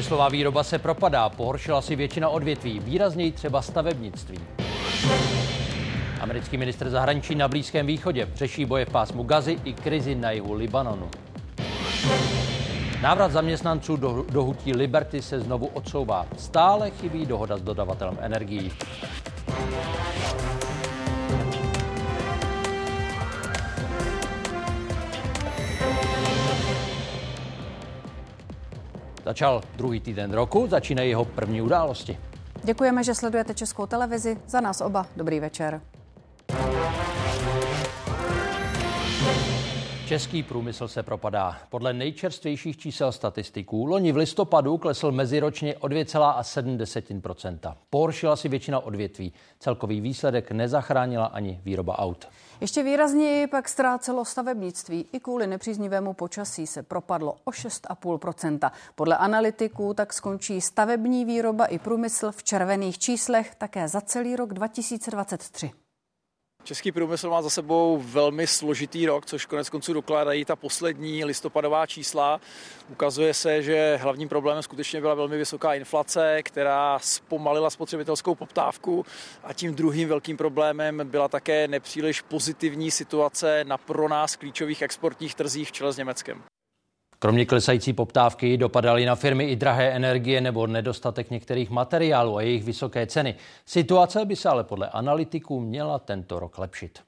Průmyslová výroba se propadá, pohoršila si většina odvětví, výrazněji třeba stavebnictví. Americký ministr zahraničí na Blízkém východě řeší boje v pásmu Gazy i krizi na jihu Libanonu. Návrat zaměstnanců do, do hutí Liberty se znovu odsouvá. Stále chybí dohoda s dodavatelem energií. Začal druhý týden roku, začínají jeho první události. Děkujeme, že sledujete Českou televizi. Za nás oba dobrý večer. Český průmysl se propadá. Podle nejčerstvějších čísel statistiků loni v listopadu klesl meziročně o 2,7 Pohoršila si většina odvětví. Celkový výsledek nezachránila ani výroba aut. Ještě výrazněji pak ztrácelo stavebnictví. I kvůli nepříznivému počasí se propadlo o 6,5% Podle analytiků tak skončí stavební výroba i průmysl v červených číslech také za celý rok 2023. Český průmysl má za sebou velmi složitý rok, což konec konců dokládají ta poslední listopadová čísla. Ukazuje se, že hlavním problémem skutečně byla velmi vysoká inflace, která zpomalila spotřebitelskou poptávku a tím druhým velkým problémem byla také nepříliš pozitivní situace na pro nás klíčových exportních trzích v čele s Německem. Kromě klesající poptávky dopadaly na firmy i drahé energie nebo nedostatek některých materiálů a jejich vysoké ceny. Situace by se ale podle analytiků měla tento rok lepšit.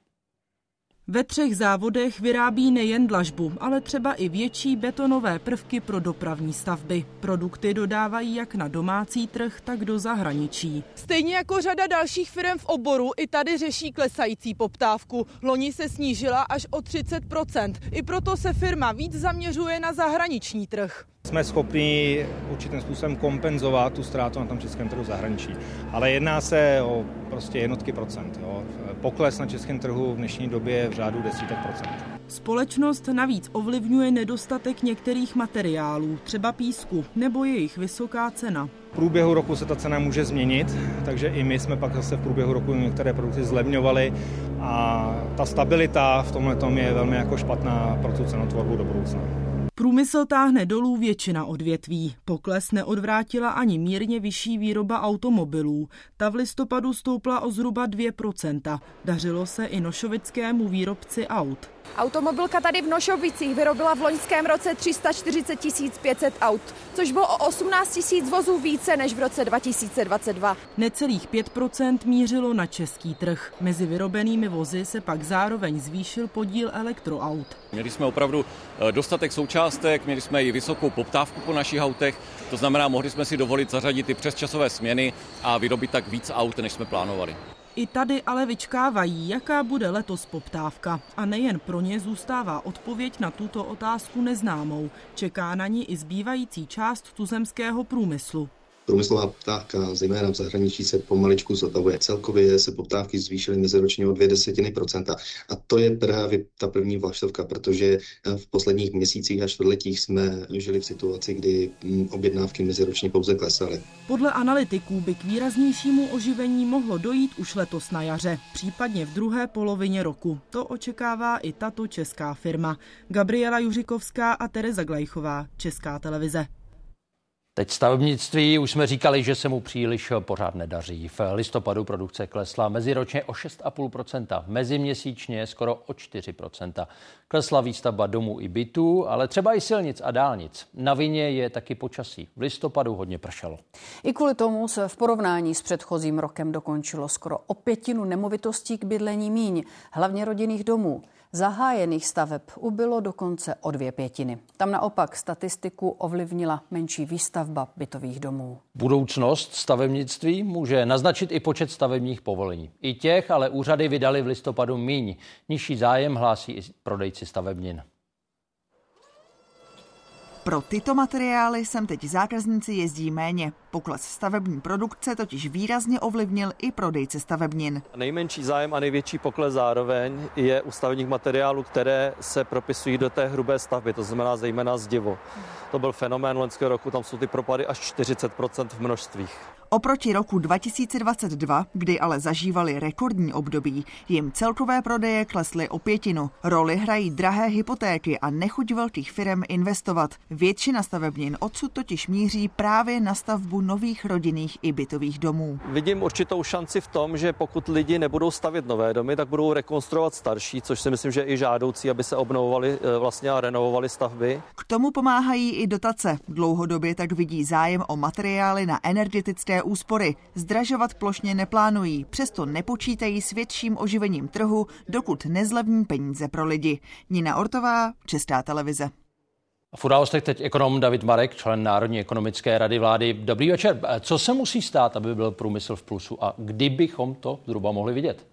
Ve třech závodech vyrábí nejen dlažbu, ale třeba i větší betonové prvky pro dopravní stavby. Produkty dodávají jak na domácí trh, tak do zahraničí. Stejně jako řada dalších firm v oboru, i tady řeší klesající poptávku. Loni se snížila až o 30% I proto se firma víc zaměřuje na zahraniční trh. Jsme schopni určitým způsobem kompenzovat tu ztrátu na tom českém trhu zahraničí. Ale jedná se o prostě jednotky procent. Jo. Pokles na českém trhu v dnešní době je v řádu desítek procent. Společnost navíc ovlivňuje nedostatek některých materiálů, třeba písku, nebo jejich vysoká cena. V průběhu roku se ta cena může změnit, takže i my jsme pak zase v průběhu roku některé produkty zlevňovali a ta stabilita v tomhle je velmi jako špatná pro tu cenotvorbu do budoucna. Průmysl táhne dolů většina odvětví. Pokles neodvrátila ani mírně vyšší výroba automobilů. Ta v listopadu stoupla o zhruba 2%. Dařilo se i nošovickému výrobci aut. Automobilka tady v Nošovicích vyrobila v loňském roce 340 500 aut, což bylo o 18 tisíc vozů více než v roce 2022. Necelých 5% mířilo na český trh. Mezi vyrobenými vozy se pak zároveň zvýšil podíl elektroaut. Měli jsme opravdu eh, dostatek součástek, měli jsme i vysokou poptávku po našich autech, to znamená, mohli jsme si dovolit zařadit i přesčasové směny a vyrobit tak víc aut, než jsme plánovali. I tady ale vyčkávají, jaká bude letos poptávka. A nejen pro ně zůstává odpověď na tuto otázku neznámou. Čeká na ní i zbývající část tuzemského průmyslu. Průmyslová poptávka, zejména v zahraničí, se pomaličku zotavuje. Celkově se poptávky zvýšily meziročně o dvě desetiny procenta. A to je právě ta první vlaštovka, protože v posledních měsících a čtvrtletích jsme žili v situaci, kdy mm, objednávky meziročně pouze klesaly. Podle analytiků by k výraznějšímu oživení mohlo dojít už letos na jaře, případně v druhé polovině roku. To očekává i tato česká firma. Gabriela Juřikovská a Tereza Glejchová, Česká televize. Teď stavebnictví, už jsme říkali, že se mu příliš pořád nedaří. V listopadu produkce klesla meziročně o 6,5%, meziměsíčně skoro o 4%. Klesla výstavba domů i bytů, ale třeba i silnic a dálnic. Na vině je taky počasí. V listopadu hodně pršelo. I kvůli tomu se v porovnání s předchozím rokem dokončilo skoro o pětinu nemovitostí k bydlení míň, hlavně rodinných domů. Zahájených staveb ubylo dokonce o dvě pětiny. Tam naopak statistiku ovlivnila menší výstavba bytových domů. Budoucnost stavebnictví může naznačit i počet stavebních povolení. I těch ale úřady vydali v listopadu míň. Nižší zájem hlásí i prodejci stavebnin. Pro tyto materiály sem teď zákazníci jezdí méně. Pokles stavební produkce totiž výrazně ovlivnil i prodejce stavebnin. Nejmenší zájem a největší pokles zároveň je u stavebních materiálů, které se propisují do té hrubé stavby, to znamená zejména zdivo. To byl fenomén loňského roku, tam jsou ty propady až 40% v množstvích. Oproti roku 2022, kdy ale zažívali rekordní období, jim celkové prodeje klesly o pětinu. Roli hrají drahé hypotéky a nechuť velkých firm investovat. Většina stavebnin odsud totiž míří právě na stavbu nových rodinných i bytových domů. Vidím určitou šanci v tom, že pokud lidi nebudou stavět nové domy, tak budou rekonstruovat starší, což si myslím, že je i žádoucí, aby se obnovovaly eh, vlastně a renovovaly stavby. K tomu pomáhají i dotace. Dlouhodobě tak vidí zájem o materiály na energetické úspory. Zdražovat plošně neplánují, přesto nepočítají s větším oživením trhu, dokud nezlevní peníze pro lidi. Nina Ortová, Česká televize. V událostech teď ekonom David Marek, člen Národní ekonomické rady vlády. Dobrý večer. Co se musí stát, aby byl průmysl v plusu a kdybychom to zhruba mohli vidět?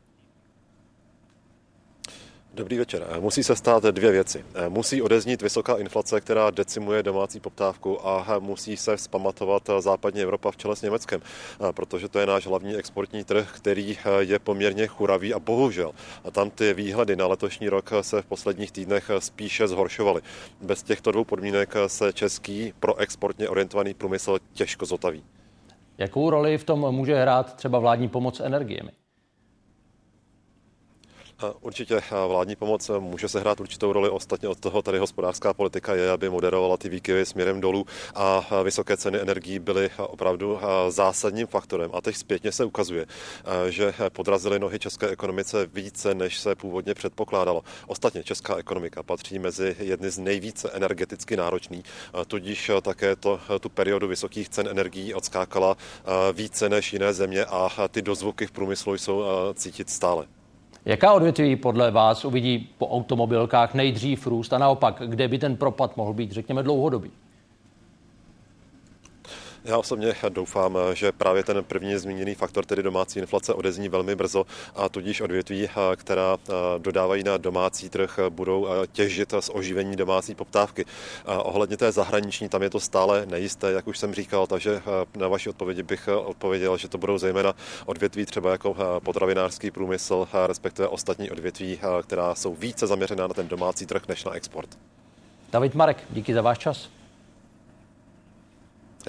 Dobrý večer. Musí se stát dvě věci. Musí odeznít vysoká inflace, která decimuje domácí poptávku a musí se vzpamatovat západní Evropa v čele s Německem, protože to je náš hlavní exportní trh, který je poměrně churavý a bohužel a tam ty výhledy na letošní rok se v posledních týdnech spíše zhoršovaly. Bez těchto dvou podmínek se český proexportně orientovaný průmysl těžko zotaví. Jakou roli v tom může hrát třeba vládní pomoc energiemi? Určitě vládní pomoc může se hrát určitou roli. Ostatně od toho tady hospodářská politika je, aby moderovala ty výkyvy směrem dolů a vysoké ceny energií byly opravdu zásadním faktorem. A teď zpětně se ukazuje, že podrazily nohy české ekonomice více, než se původně předpokládalo. Ostatně česká ekonomika patří mezi jedny z nejvíce energeticky náročných, tudíž také to, tu periodu vysokých cen energií odskákala více než jiné země a ty dozvuky v průmyslu jsou cítit stále. Jaká odvětví podle vás uvidí po automobilkách nejdřív růst a naopak, kde by ten propad mohl být, řekněme, dlouhodobý? Já osobně doufám, že právě ten první zmíněný faktor, tedy domácí inflace, odezní velmi brzo a tudíž odvětví, která dodávají na domácí trh, budou těžit z oživení domácí poptávky. Ohledně té zahraniční, tam je to stále nejisté, jak už jsem říkal, takže na vaši odpovědi bych odpověděl, že to budou zejména odvětví třeba jako potravinářský průmysl, respektive ostatní odvětví, která jsou více zaměřená na ten domácí trh než na export. David Marek, díky za váš čas.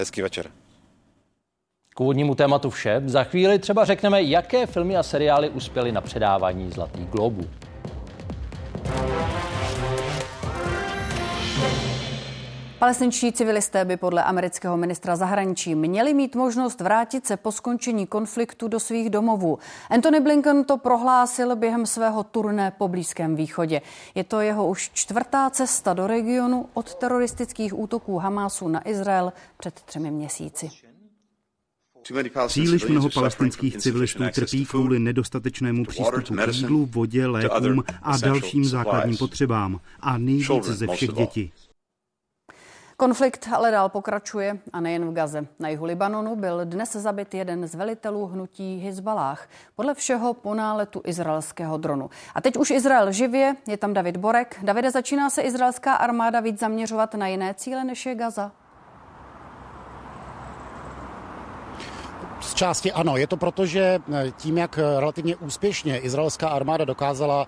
Hezký večer. K úvodnímu tématu vše. Za chvíli třeba řekneme, jaké filmy a seriály uspěly na předávání Zlatých globů. Palestinčtí civilisté by podle amerického ministra zahraničí měli mít možnost vrátit se po skončení konfliktu do svých domovů. Anthony Blinken to prohlásil během svého turné po Blízkém východě. Je to jeho už čtvrtá cesta do regionu od teroristických útoků Hamásu na Izrael před třemi měsíci. Příliš mnoho palestinských civilistů trpí kvůli nedostatečnému přístupu k jídlu, vodě, lékům a dalším základním potřebám. A nejvíc ze všech dětí. Konflikt ale dál pokračuje a nejen v Gaze. Na jihu Libanonu byl dnes zabit jeden z velitelů hnutí Hezbalách. Podle všeho po náletu izraelského dronu. A teď už Izrael živě, je tam David Borek. Davide, začíná se izraelská armáda víc zaměřovat na jiné cíle než je Gaza? Z části ano. Je to proto, že eh, tím, jak eh, relativně úspěšně izraelská armáda dokázala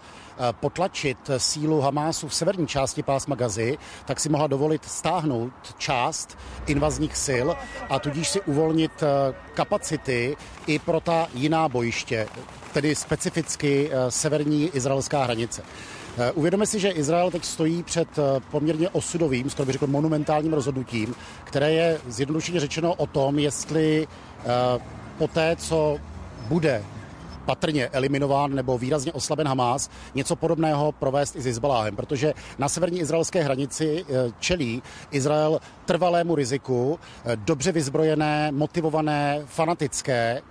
potlačit sílu Hamásu v severní části pásma Gazy, tak si mohla dovolit stáhnout část invazních sil a tudíž si uvolnit kapacity i pro ta jiná bojiště, tedy specificky severní izraelská hranice. Uvědomme si, že Izrael teď stojí před poměrně osudovým, skoro bych řekl monumentálním rozhodnutím, které je zjednodušeně řečeno o tom, jestli Eh, poté, co bude patrně eliminován nebo výrazně oslaben Hamás, něco podobného provést i s Izbaláhem, protože na severní izraelské hranici eh, čelí Izrael trvalému riziku eh, dobře vyzbrojené, motivované, fanatické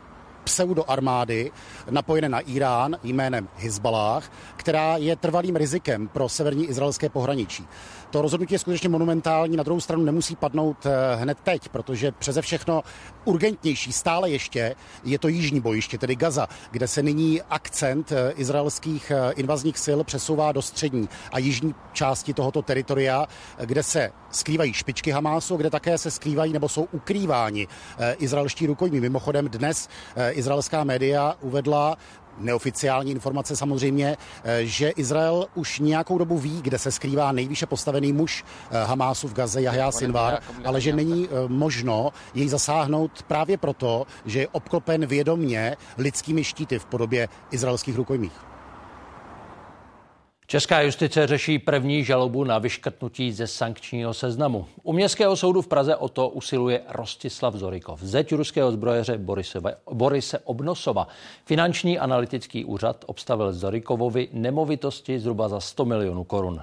pseudoarmády napojené na Irán jménem Hezbalách, která je trvalým rizikem pro severní izraelské pohraničí. To rozhodnutí je skutečně monumentální, na druhou stranu nemusí padnout eh, hned teď, protože přeze všechno urgentnější stále ještě je to jižní bojiště, tedy Gaza, kde se nyní akcent eh, izraelských eh, invazních sil přesouvá do střední a jižní části tohoto teritoria, kde se skrývají špičky Hamásu, kde také se skrývají nebo jsou ukrýváni izraelští rukojmí. Mimochodem dnes izraelská média uvedla neoficiální informace samozřejmě, že Izrael už nějakou dobu ví, kde se skrývá nejvýše postavený muž Hamásu v Gaze, Jahja Sinvar, ale že není možno jej zasáhnout právě proto, že je obklopen vědomně lidskými štíty v podobě izraelských rukojmích. Česká justice řeší první žalobu na vyškrtnutí ze sankčního seznamu. U Městského soudu v Praze o to usiluje Rostislav Zorikov, zeď ruského zbrojeře Borise, Borise Obnosova. Finanční analytický úřad obstavil Zorikovovi nemovitosti zhruba za 100 milionů korun.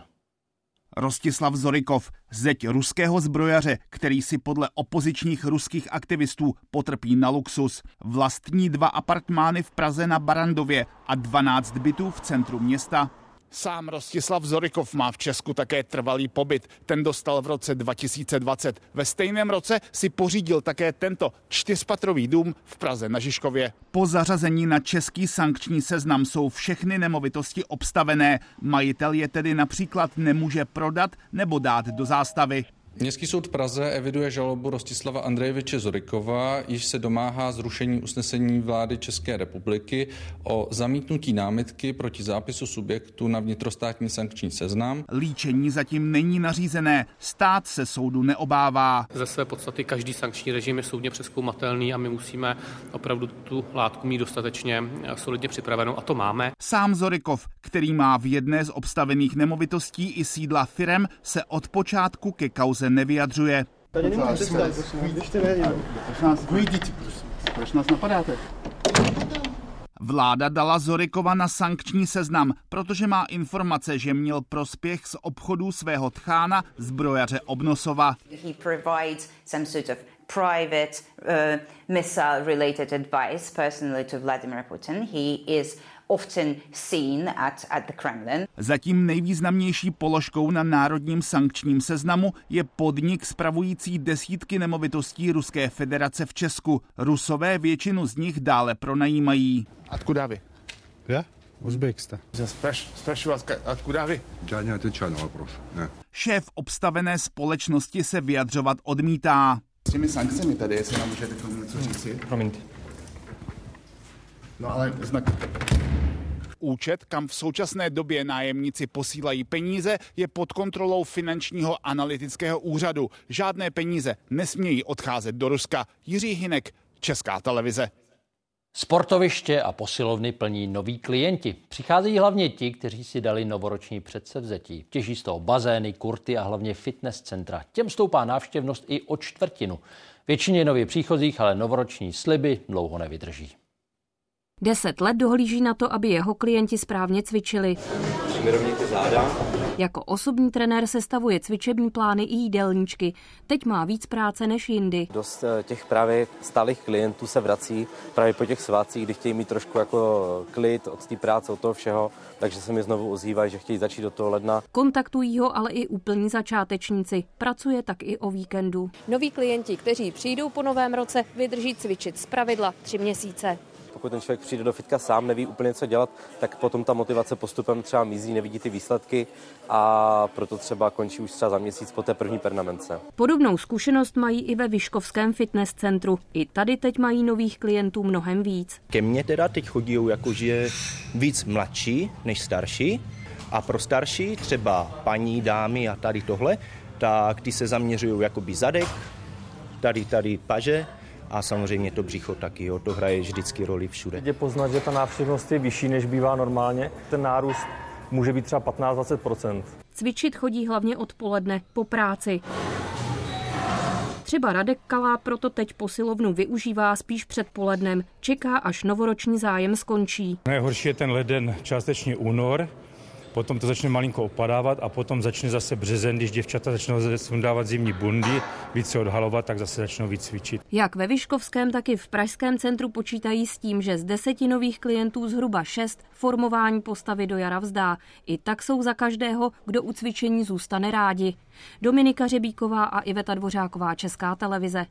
Rostislav Zorikov, zeď ruského zbrojaře, který si podle opozičních ruských aktivistů potrpí na luxus, vlastní dva apartmány v Praze na Barandově a 12 bytů v centru města. Sám Rostislav Zorikov má v Česku také trvalý pobyt. Ten dostal v roce 2020. Ve stejném roce si pořídil také tento čtyřpatrový dům v Praze na Žižkově. Po zařazení na český sankční seznam jsou všechny nemovitosti obstavené. Majitel je tedy například nemůže prodat nebo dát do zástavy. Městský soud v Praze eviduje žalobu Rostislava Andrejeviče Zorikova, již se domáhá zrušení usnesení vlády České republiky o zamítnutí námitky proti zápisu subjektu na vnitrostátní sankční seznam. Líčení zatím není nařízené, stát se soudu neobává. Ze své podstaty každý sankční režim je soudně přeskoumatelný a my musíme opravdu tu látku mít dostatečně solidně připravenou a to máme. Sám Zorikov, který má v jedné z obstavených nemovitostí i sídla firem, se od počátku ke kauze nevyjadřuje. Tady nemůžete stát, Proč nás napadáte? Vláda dala Zorikova na sankční seznam, protože má informace, že měl prospěch z obchodu svého tchána zbrojaře Obnosova. He provides some sort of private uh, missile related advice personally to Vladimir Putin. He is often seen at, at the Kremlin. Zatím nejvýznamnější položkou na národním sankčním seznamu je podnik spravující desítky nemovitostí Ruské federace v Česku. Rusové většinu z nich dále pronajímají. Odkud vy? Já? Uzbekista. Спрашиваю, откуда vy? Já neotečám na вопрос. Šéf obstavené společnosti se vyjadřovat odmítá. S těmi sankcemi tady, jestli nám můžete k tomu něco říci? Promiňte. No ale znak... Účet, kam v současné době nájemníci posílají peníze, je pod kontrolou finančního analytického úřadu. Žádné peníze nesmějí odcházet do Ruska. Jiří Hinek, Česká televize. Sportoviště a posilovny plní noví klienti. Přicházejí hlavně ti, kteří si dali novoroční předsevzetí. Těží z toho bazény, kurty a hlavně fitness centra. Těm stoupá návštěvnost i o čtvrtinu. Většině nově příchozích ale novoroční sliby dlouho nevydrží. Deset let dohlíží na to, aby jeho klienti správně cvičili. záda. Jako osobní trenér sestavuje cvičební plány i jídelníčky. Teď má víc práce než jindy. Dost eh, těch právě stálých klientů se vrací právě po těch svátcích, kdy chtějí mít trošku jako klid od té práce, od toho všeho, takže se mi znovu ozývají, že chtějí začít do toho ledna. Kontaktují ho ale i úplní začátečníci. Pracuje tak i o víkendu. Noví klienti, kteří přijdou po novém roce, vydrží cvičit z pravidla tři měsíce pokud ten člověk přijde do fitka sám, neví úplně co dělat, tak potom ta motivace postupem třeba mizí, nevidí ty výsledky a proto třeba končí už třeba za měsíc po té první pernamence. Podobnou zkušenost mají i ve Vyškovském fitness centru. I tady teď mají nových klientů mnohem víc. Ke mně teda teď chodí jakože víc mladší než starší a pro starší, třeba paní, dámy a tady tohle, tak ty se zaměřují jakoby zadek, tady, tady paže a samozřejmě to břicho taky, jo, to hraje vždycky roli všude. Je poznat, že ta návštěvnost je vyšší, než bývá normálně. Ten nárůst může být třeba 15-20 Cvičit chodí hlavně odpoledne po práci. Třeba Radek Kalá proto teď posilovnu využívá spíš předpolednem. Čeká, až novoroční zájem skončí. Nejhorší je ten leden, částečně únor, potom to začne malinko opadávat a potom začne zase březen, když děvčata začnou sundávat zimní bundy, víc se odhalovat, tak zase začnou víc cvičit. Jak ve Vyškovském, tak i v Pražském centru počítají s tím, že z deseti nových klientů zhruba šest formování postavy do jara vzdá. I tak jsou za každého, kdo u cvičení zůstane rádi. Dominika Řebíková a Iveta Dvořáková, Česká televize.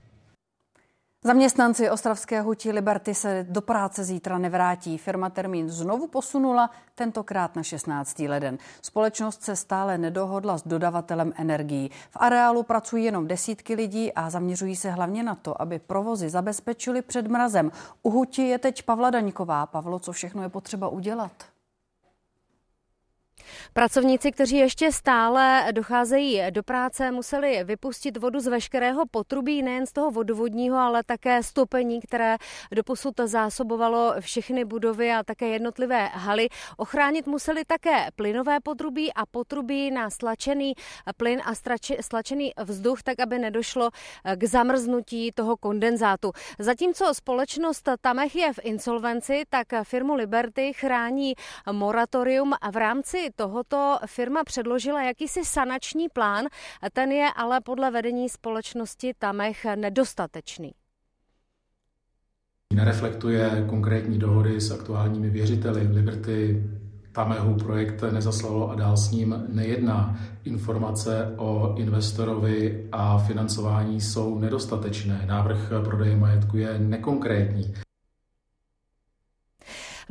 Zaměstnanci ostravské hutí Liberty se do práce zítra nevrátí. Firma termín znovu posunula, tentokrát na 16. leden. Společnost se stále nedohodla s dodavatelem energií. V areálu pracují jenom desítky lidí a zaměřují se hlavně na to, aby provozy zabezpečili před mrazem. U hutí je teď Pavla Daňková. Pavlo, co všechno je potřeba udělat? Pracovníci, kteří ještě stále docházejí do práce, museli vypustit vodu z veškerého potrubí, nejen z toho vodovodního, ale také stopení, které doposud zásobovalo všechny budovy a také jednotlivé haly. Ochránit museli také plynové potrubí a potrubí na slačený plyn a slačený vzduch, tak aby nedošlo k zamrznutí toho kondenzátu. Zatímco společnost Tamech je v insolvenci, tak firmu Liberty chrání moratorium v rámci tohoto firma předložila jakýsi sanační plán, ten je ale podle vedení společnosti Tamech nedostatečný. Nereflektuje konkrétní dohody s aktuálními věřiteli. Liberty Tamehu projekt nezaslalo a dál s ním nejedná. Informace o investorovi a financování jsou nedostatečné. Návrh prodeje majetku je nekonkrétní.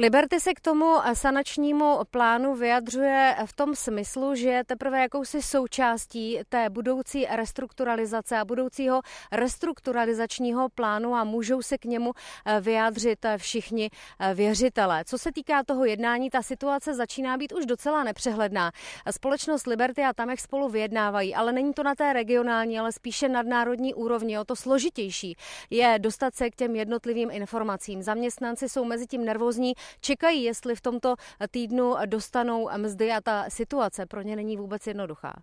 Liberty se k tomu sanačnímu plánu vyjadřuje v tom smyslu, že je teprve jakousi součástí té budoucí restrukturalizace a budoucího restrukturalizačního plánu a můžou se k němu eh, vyjádřit eh, všichni eh, věřitelé. Co se týká toho jednání, ta situace začíná být už docela nepřehledná. Společnost Liberty a Tamech spolu vyjednávají, ale není to na té regionální, ale spíše nadnárodní úrovni. O to složitější je dostat se k těm jednotlivým informacím. Zaměstnanci jsou mezi tím nervózní, čekají, jestli v tomto týdnu dostanou mzdy a ta situace pro ně není vůbec jednoduchá.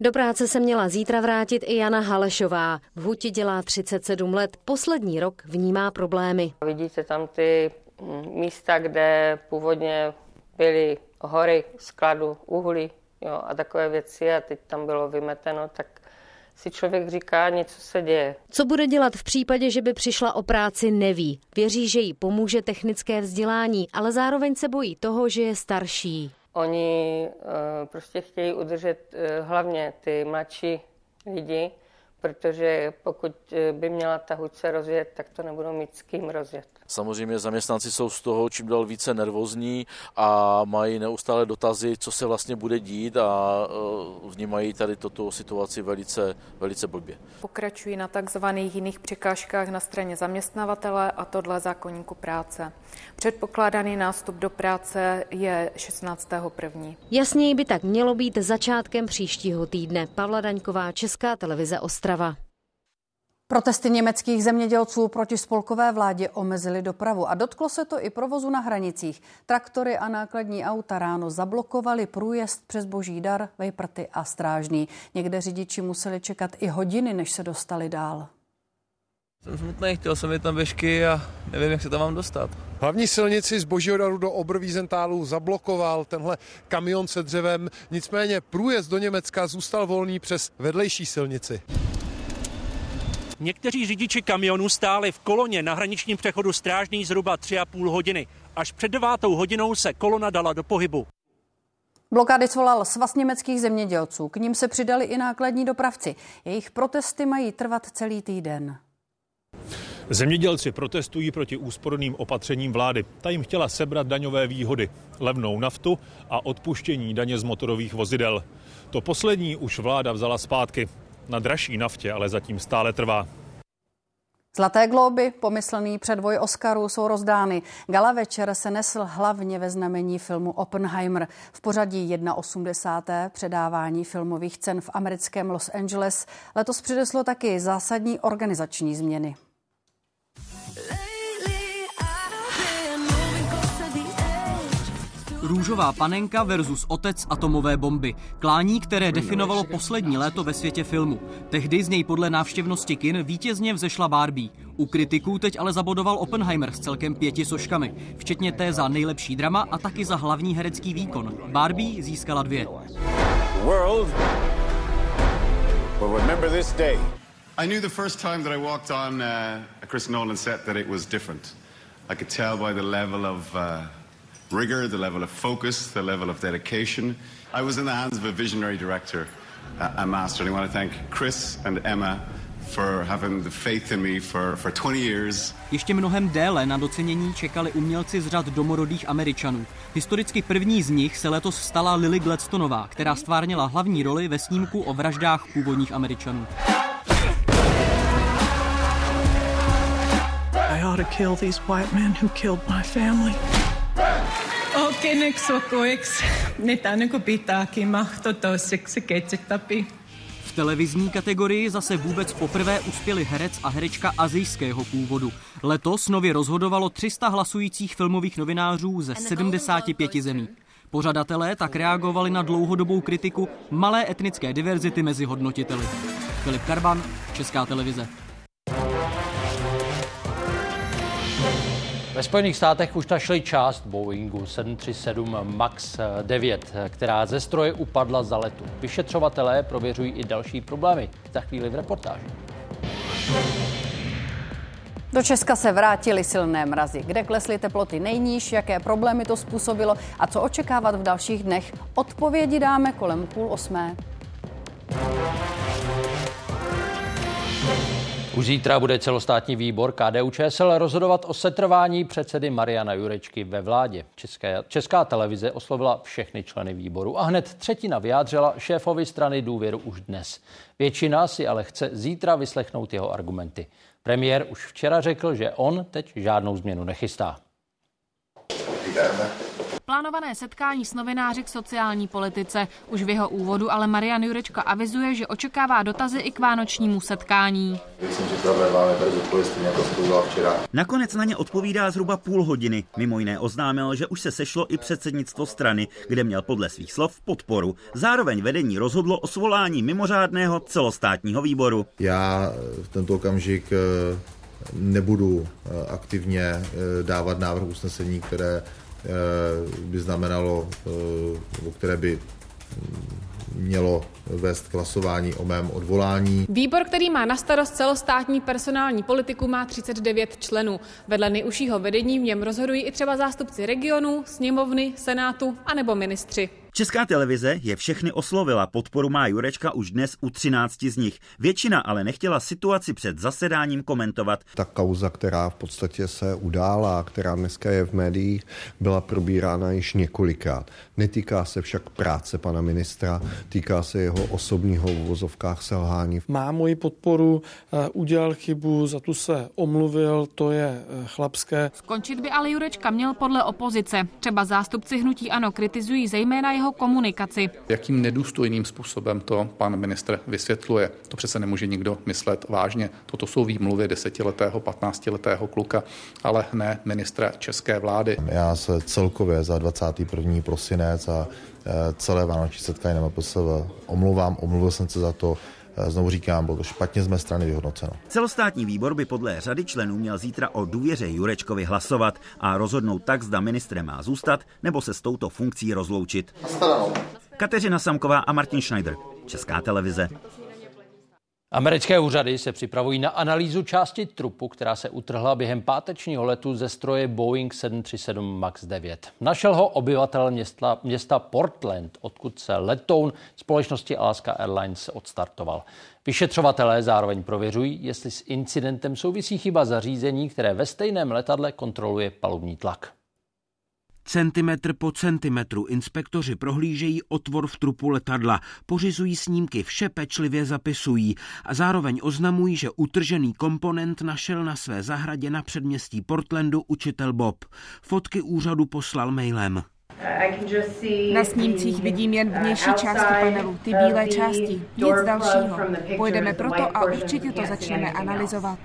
Do práce se měla zítra vrátit i Jana Halešová. V Huti dělá 37 let, poslední rok vnímá problémy. Vidíte tam ty místa, kde původně byly hory skladu uhlí jo, a takové věci a teď tam bylo vymeteno, tak si člověk říká, něco se děje. Co bude dělat v případě, že by přišla o práci, neví. Věří, že jí pomůže technické vzdělání, ale zároveň se bojí toho, že je starší. Oni uh, prostě chtějí udržet uh, hlavně ty mladší lidi, protože pokud eh, by měla ta huť se rozjet, tak to nebudou mít s kým rozjet. Samozřejmě zaměstnanci jsou z toho čím dál více nervózní a mají neustále dotazy, co se vlastně bude dít a e, vnímají tady toto situaci velice, velice blbě. Pokračují na takzvaných jiných překážkách na straně zaměstnavatele a to dle zákonníku práce. Předpokládaný nástup do práce je 16.1. Jasněji by tak mělo být začátkem příštího týdne. Pavla Daňková, Česká televize Ostrava. Protesty německých zemědělců proti spolkové vládě omezily dopravu a dotklo se to i provozu na hranicích. Traktory a nákladní auta ráno zablokovali průjezd přes Boží dar, Vejprty a Strážný. Někde řidiči museli čekat i hodiny, než se dostali dál. Jsem smutný, chtěl jsem jít tam běžky a nevím, jak se tam mám dostat. Hlavní silnici z Božího daru do Oberwiesentálu zablokoval tenhle kamion se dřevem, nicméně průjezd do Německa zůstal volný přes vedlejší silnici. Někteří řidiči kamionů stáli v koloně na hraničním přechodu Strážný zhruba 3,5 hodiny. Až před devátou hodinou se kolona dala do pohybu. Blokády svolal svaz německých zemědělců. K ním se přidali i nákladní dopravci. Jejich protesty mají trvat celý týden. Zemědělci protestují proti úsporným opatřením vlády. Ta jim chtěla sebrat daňové výhody, levnou naftu a odpuštění daně z motorových vozidel. To poslední už vláda vzala zpátky. Na dražší naftě ale zatím stále trvá. Zlaté globy, pomyslný předvoj Oscarů, jsou rozdány. Gala večer se nesl hlavně ve znamení filmu Oppenheimer. V pořadí 1.80. předávání filmových cen v americkém Los Angeles letos přineslo taky zásadní organizační změny. Růžová panenka versus otec atomové bomby. Klání, které definovalo poslední léto ve světě filmu. Tehdy z něj podle návštěvnosti kin vítězně vzešla Barbie. U kritiků teď ale zabodoval Oppenheimer s celkem pěti soškami, včetně té za nejlepší drama a taky za hlavní herecký výkon. Barbie získala dvě. World will remember this day. I knew the first time that I walked on uh, a Chris Nolan set that it was different. I could tell by the level of uh, rigor, the level of focus, the level of dedication. I was in the hands of a visionary director, a master, and I want to thank Chris and Emma for having the faith in me for, for 20 years. Ještě mnohem déle na docenění čekali umělci z řad domorodých Američanů. Historicky první z nich se letos stala Lily Gladstonová, která stvárnila hlavní roli ve snímku o vraždách původních Američanů. I ought to kill these white men who killed my family. Niin kuin pitääkin mahto toiseksi ketsektapi. V televizní kategorii zase vůbec poprvé uspěli herec a herečka azijského původu. Letos nově rozhodovalo 300 hlasujících filmových novinářů ze 75 zemí. Pořadatelé tak reagovali na dlouhodobou kritiku malé etnické diverzity mezi hodnotiteli. Filip Karban, Česká televize. Ve Spojených státech už našli část Boeingu 737 MAX 9, která ze stroje upadla za letu. Vyšetřovatelé prověřují i další problémy. Za chvíli v reportáži. Do Česka se vrátily silné mrazy. Kde klesly teploty nejníž, jaké problémy to způsobilo a co očekávat v dalších dnech? Odpovědi dáme kolem půl osmé. Už zítra bude celostátní výbor KDU ČSL rozhodovat o setrvání předsedy Mariana Jurečky ve vládě. Česká, Česká televize oslovila všechny členy výboru a hned třetina vyjádřila šéfovi strany důvěru už dnes. Většina si ale chce zítra vyslechnout jeho argumenty. Premiér už včera řekl, že on teď žádnou změnu nechystá. Plánované setkání s novináři k sociální politice. Už v jeho úvodu ale Marian Jurečka avizuje, že očekává dotazy i k vánočnímu setkání. Nakonec na ně odpovídá zhruba půl hodiny. Mimo jiné oznámil, že už se sešlo i předsednictvo strany, kde měl podle svých slov podporu. Zároveň vedení rozhodlo o svolání mimořádného celostátního výboru. Já v tento okamžik eh, nebudu eh, aktivně eh, dávat návrh usnesení, které by znamenalo, nebo které by mělo vést k hlasování o mém odvolání. Výbor, který má na starost celostátní personální politiku, má 39 členů. Vedle nejužšího vedení v něm rozhodují i třeba zástupci regionů, sněmovny, senátu anebo ministři. Česká televize je všechny oslovila, podporu má Jurečka už dnes u 13 z nich. Většina ale nechtěla situaci před zasedáním komentovat. Ta kauza, která v podstatě se udála, která dneska je v médiích, byla probírána již několikrát. Netýká se však práce pana ministra, týká se jeho osobního v vozovkách selhání. Má moji podporu, eh, udělal chybu, za tu se omluvil, to je eh, chlapské. Skončit by ale Jurečka měl podle opozice. Třeba zástupci hnutí ANO kritizují zejména jeho komunikaci. Jakým nedůstojným způsobem to pan ministr vysvětluje? To přece nemůže nikdo myslet vážně. Toto jsou výmluvy desetiletého, patnáctiletého kluka, ale ne ministra české vlády. Já se celkově za 21. prosinec a e, celé vánoční setkání na MPSV omluvám, omluvil jsem se za to, Znovu říkám, bylo to špatně z mé strany vyhodnoceno. Celostátní výbor by podle řady členů měl zítra o důvěře Jurečkovi hlasovat a rozhodnout tak, zda ministrem má zůstat nebo se s touto funkcí rozloučit. Kateřina Samková a Martin Schneider, Česká televize. Americké úřady se připravují na analýzu části trupu, která se utrhla během pátečního letu ze stroje Boeing 737 MAX 9. Našel ho obyvatel města, města Portland, odkud se letoun společnosti Alaska Airlines odstartoval. Vyšetřovatelé zároveň prověřují, jestli s incidentem souvisí chyba zařízení, které ve stejném letadle kontroluje palubní tlak. Centimetr po centimetru inspektoři prohlížejí otvor v trupu letadla, pořizují snímky, vše pečlivě zapisují a zároveň oznamují, že utržený komponent našel na své zahradě na předměstí Portlandu učitel Bob. Fotky úřadu poslal mailem. Na snímcích vidím jen vnější části panelu, ty bílé části, nic dalšího. Pojedeme proto a určitě to začneme analyzovat.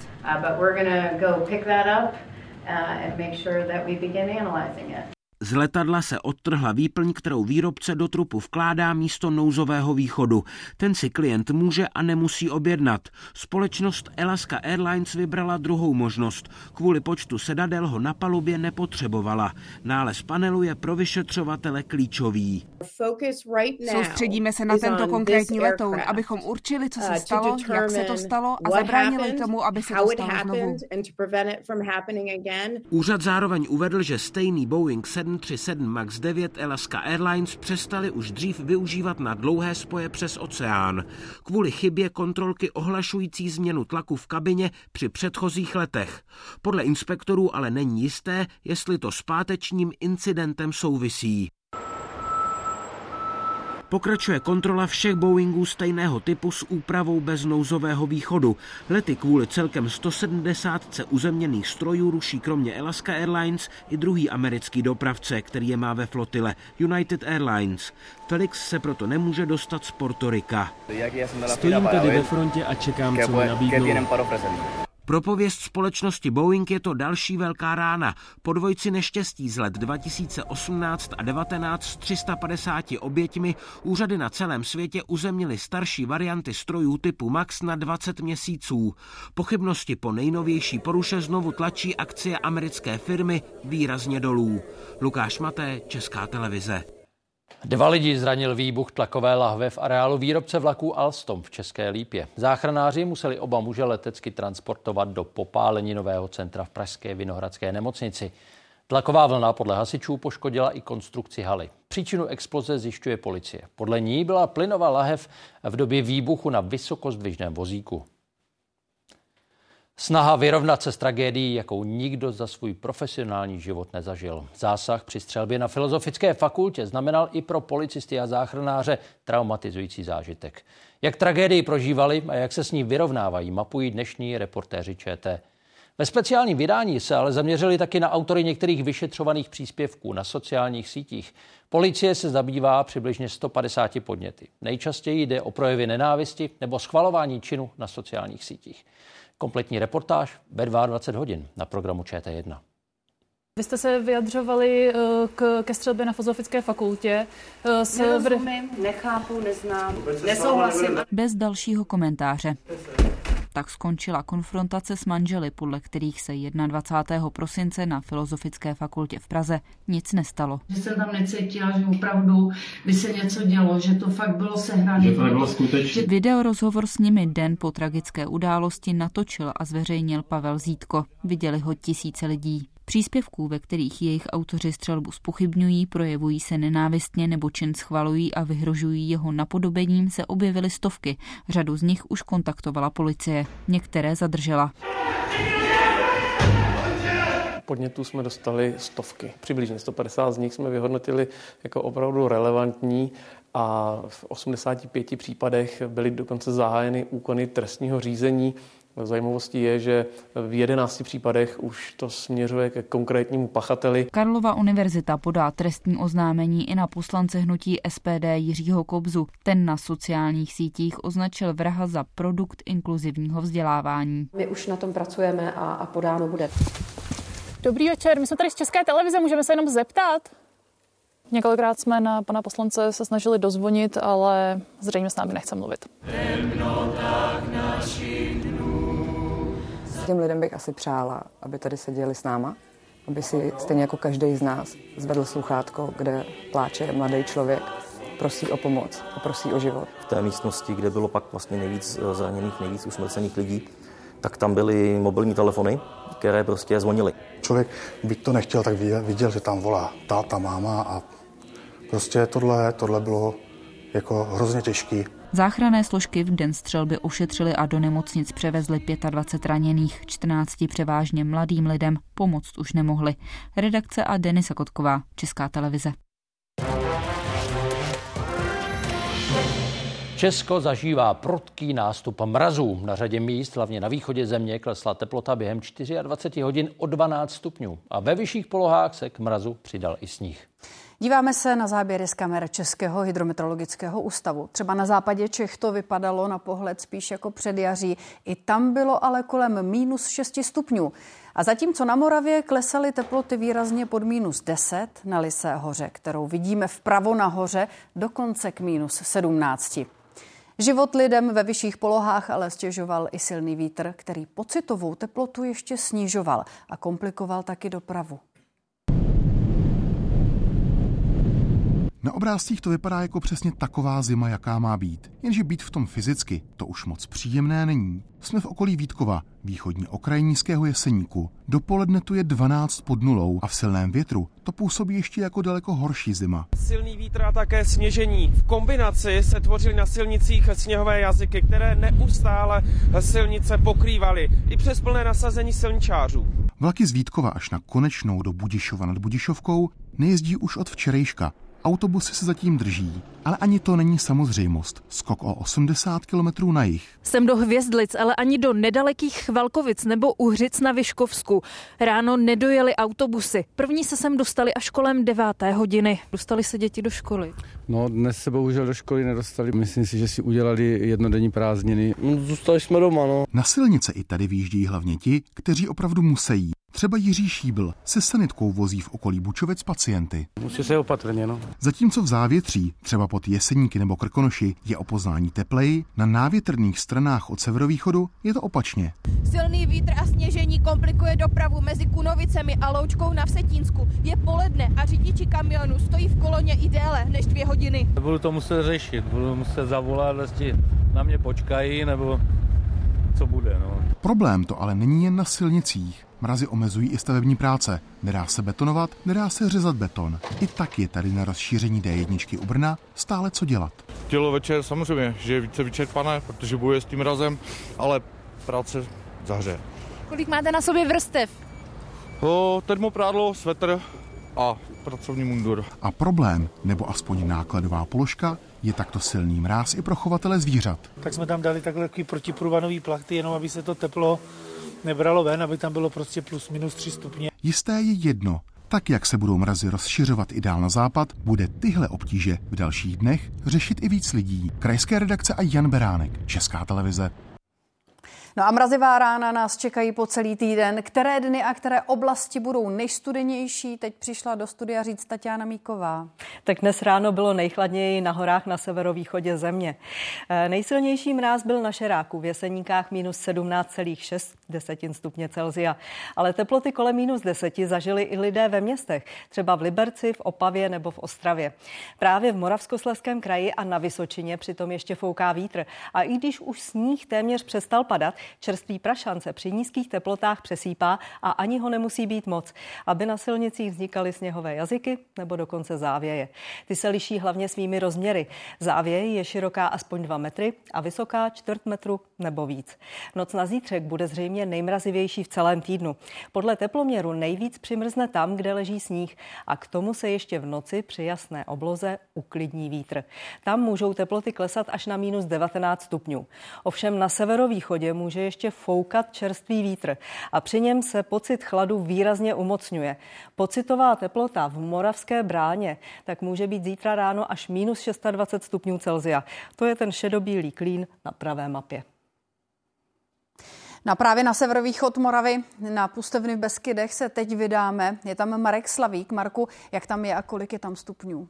Z letadla se odtrhla výplň, kterou výrobce do trupu vkládá místo nouzového východu. Ten si klient může a nemusí objednat. Společnost Alaska Airlines vybrala druhou možnost. Kvůli počtu sedadel ho na palubě nepotřebovala. Nález panelu je pro vyšetřovatele klíčový. Soustředíme se na tento konkrétní letoun, abychom určili, co se stalo, jak se to stalo a zabránili tomu, aby se to stalo znovu. Úřad zároveň uvedl, že stejný Boeing 7 737 MAX 9 Alaska Airlines přestali už dřív využívat na dlouhé spoje přes oceán. Kvůli chybě kontrolky ohlašující změnu tlaku v kabině při předchozích letech. Podle inspektorů ale není jisté, jestli to s pátečním incidentem souvisí. Pokračuje kontrola všech Boeingů stejného typu s úpravou bez nouzového východu. Lety kvůli celkem 170 uzemněných strojů ruší kromě Alaska Airlines i druhý americký dopravce, který je má ve flotile, United Airlines. Felix se proto nemůže dostat z Portorika. Stojím tady ve frontě a čekám, co mi nabídnou. Pro pověst společnosti Boeing je to další velká rána. Po dvojci neštěstí z let 2018 a 19 s 350 oběťmi úřady na celém světě uzemnili starší varianty strojů typu MAX na 20 měsíců. Pochybnosti po nejnovější poruše znovu tlačí akcie americké firmy výrazně dolů. Lukáš Maté, Česká televize. Dva lidi zranil výbuch tlakové lahve v areálu výrobce vlaků Alstom v České Lípě. Záchranáři museli oba muže letecky transportovat do popáleninového centra v Pražské Vinohradské nemocnici. Tlaková vlna podle hasičů poškodila i konstrukci haly. Příčinu exploze zjišťuje policie. Podle ní byla plynová lahev v době výbuchu na vysokozdvižném vozíku. Snaha vyrovnat se s tragédií, jakou nikdo za svůj profesionální život nezažil. Zásah při střelbě na Filozofické fakultě znamenal i pro policisty a záchranáře traumatizující zážitek. Jak tragédii prožívali a jak se s ní vyrovnávají, mapují dnešní reportéři ČT. Ve speciálním vydání se ale zaměřili taky na autory některých vyšetřovaných příspěvků na sociálních sítích. Policie se zabývá přibližně 150 podněty. Nejčastěji jde o projevy nenávisti nebo schvalování činu na sociálních sítích. Kompletní reportáž ve 22 hodin na programu ČT1. Vy jste se vyjadřovali eh, k, ke střelbě na Filozofické fakultě. Eh, s Nerozumím, nechápu, neznám, nesouhlasím. Bez dalšího komentáře. Tak skončila konfrontace s manželi, podle kterých se 21. prosince na Filozofické fakultě v Praze nic nestalo. Že jsem tam necítila, že opravdu by se něco dělo, že to fakt bylo sehrané. Že to nebylo skutečně. Video rozhovor s nimi den po tragické události natočil a zveřejnil Pavel Zítko. Viděli ho tisíce lidí. Příspěvků, ve kterých jejich autoři střelbu spochybňují, projevují se nenávistně nebo čin schvalují a vyhrožují jeho napodobením, se objevily stovky. Řadu z nich už kontaktovala policie. Některé zadržela. Podnětů jsme dostali stovky, přibližně 150 z nich jsme vyhodnotili jako opravdu relevantní a v 85 případech byly dokonce zahájeny úkony trestního řízení Zajímavostí je, že v 11 případech už to směřuje ke konkrétnímu pachateli. Karlova univerzita podá trestní oznámení i na poslance hnutí SPD Jiřího Kobzu. Ten na sociálních sítích označil vraha za produkt inkluzivního vzdělávání. My už na tom pracujeme a, a podáno bude. Dobrý večer, my jsme tady z České televize, můžeme se jenom zeptat? Několikrát jsme na pana poslance se snažili dozvonit, ale zřejmě s námi nechce mluvit. Temnotách našich Těm lidem bych asi přála, aby tady seděli s náma, aby si stejně jako každý z nás zvedl sluchátko, kde pláče mladý člověk, prosí o pomoc a prosí o život. V té místnosti, kde bylo pak vlastně nejvíc eh, zraněných, nejvíc usmrcených lidí, tak tam byly mobilní telefony, které prostě zvonily. Člověk, byť to nechtěl, tak viděl, že tam volá táta, máma a prostě tohle, tohle bylo jako hrozně těžký. Záchranné složky v den střelby ošetřili a do nemocnic převezli 25 raněných, 14 převážně mladým lidem pomoct už nemohli. Redakce a Denisa Kotková, Česká televize. Česko zažívá prudký nástup mrazů. Na řadě míst, hlavně na východě země, klesla teplota během 24 hodin o 12 stupňů. A ve vyšších polohách se k mrazu přidal i sníh. Díváme se na záběry z kamer Českého hydrometeorologického ústavu. Třeba na západě Čech to vypadalo na pohled spíš jako předjaří. I tam bylo ale kolem minus 6 stupňů. A zatímco na Moravě klesaly teploty výrazně pod minus 10 na Lisé hoře, kterou vidíme vpravo nahoře, dokonce k minus 17. Život lidem ve vyšších polohách ale stěžoval i silný vítr, který pocitovou teplotu ještě snižoval a komplikoval taky dopravu. Na obrázcích to vypadá jako přesně taková zima, jaká má být. Jenže být v tom fyzicky, to už moc příjemné není. Jsme v okolí Vítkova, východní okraj nízkého jeseníku. Dopoledne tu je 12 pod nulou a v silném větru to působí ještě jako daleko horší zima. Silný vítr a také sněžení. V kombinaci se tvořily na silnicích sněhové jazyky, které neustále silnice pokrývaly i přes plné nasazení silničářů. Vlaky z Vítkova až na konečnou do Budišova nad Budišovkou nejezdí už od včerejška Autobusy se zatím drží, ale ani to není samozřejmost. Skok o 80 km na jich. Jsem do Hvězdlic, ale ani do nedalekých Chvalkovic nebo Uhřic na Vyškovsku. Ráno nedojeli autobusy. První se sem dostali až kolem 9. hodiny. Dostali se děti do školy. No, dnes se bohužel do školy nedostali. Myslím si, že si udělali jednodenní prázdniny. No, zůstali jsme doma, no. Na silnice i tady výjíždějí hlavně ti, kteří opravdu musí. Třeba Jiří Šíbl se sanitkou vozí v okolí Bučovec pacienty. Musí se opatrně, no. Zatímco v závětří, třeba pod Jeseníky nebo Krkonoši, je o poznání tepleji, na návětrných stranách od severovýchodu je to opačně. Silný vítr a sněžení komplikuje dopravu mezi Kunovicemi a Loučkou na Vsetínsku. Je poledne a řidiči kamionu stojí v koloně i déle než dvě hodiny. Budu to muset řešit, budu muset zavolat, jestli na mě počkají, nebo co bude. No. Problém to ale není jen na silnicích. Mrazy omezují i stavební práce. Nedá se betonovat, nedá se řezat beton. I tak je tady na rozšíření D1 u Brna stále co dělat. Tělo večer samozřejmě, že je více vyčerpané, protože bojuje s tím razem, ale práce zahře. Kolik máte na sobě vrstev? O, termoprádlo, svetr a pracovní mundur. A problém, nebo aspoň nákladová položka, je takto silný mráz i pro chovatele zvířat. Tak jsme tam dali takhle protiprůvanový plachty, jenom aby se to teplo nebralo ven, aby tam bylo prostě plus minus 3 stupně. Jisté je jedno, tak jak se budou mrazy rozšiřovat i dál na západ, bude tyhle obtíže v dalších dnech řešit i víc lidí. Krajské redakce a Jan Beránek, Česká televize. No a mrazivá rána nás čekají po celý týden. Které dny a které oblasti budou nejstudenější? Teď přišla do studia říct Tatiana Míková. Tak dnes ráno bylo nejchladněji na horách na severovýchodě země. Eh, nejsilnější mráz byl na Šeráku v Jeseníkách minus 17,6 desetin stupně Celzia. Ale teploty kolem minus 10 zažili i lidé ve městech, třeba v Liberci, v Opavě nebo v Ostravě. Právě v Moravskosleském kraji a na Vysočině přitom ještě fouká vítr. A i když už sníh téměř přestal padat, Čerstvý prašance při nízkých teplotách přesýpá a ani ho nemusí být moc, aby na silnicích vznikaly sněhové jazyky nebo dokonce závěje. Ty se liší hlavně svými rozměry. Závěj je široká aspoň 2 metry a vysoká čtvrt metru nebo víc. Noc na zítřek bude zřejmě nejmrazivější v celém týdnu. Podle teploměru nejvíc přimrzne tam, kde leží sníh a k tomu se ještě v noci při jasné obloze uklidní vítr. Tam můžou teploty klesat až na minus 19 stupňů. Ovšem na severovýchodě může ještě foukat čerstvý vítr a při něm se pocit chladu výrazně umocňuje. Pocitová teplota v Moravské bráně tak může být zítra ráno až minus 26 stupňů Celzia. To je ten šedobílý klín na pravé mapě. Na právě na severovýchod Moravy, na pustevny v Beskydech se teď vydáme. Je tam Marek Slavík. Marku, jak tam je a kolik je tam stupňů?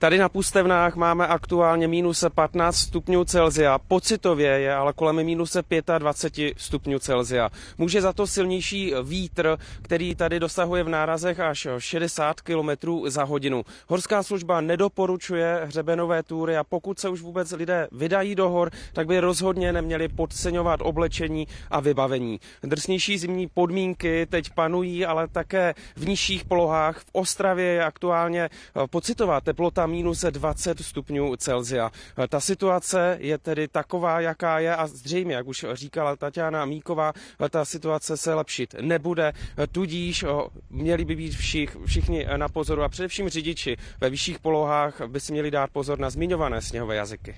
Tady na Pustevnách máme aktuálně minus 15 stupňů Celzia. Pocitově je ale kolem minus 25 stupňů Celzia. Může za to silnější vítr, který tady dosahuje v nárazech až 60 km za hodinu. Horská služba nedoporučuje hřebenové túry a pokud se už vůbec lidé vydají do hor, tak by rozhodně neměli podceňovat oblečení a vybavení. Drsnější zimní podmínky teď panují, ale také v nižších polohách. V Ostravě je aktuálně pocitová teplota minus 20 stupňů Celzia. Ta situace je tedy taková, jaká je a zřejmě, jak už říkala Tatiana Míková, ta situace se lepšit nebude, tudíž měli by být všich, všichni na pozoru a především řidiči ve vyšších polohách by si měli dát pozor na zmiňované sněhové jazyky.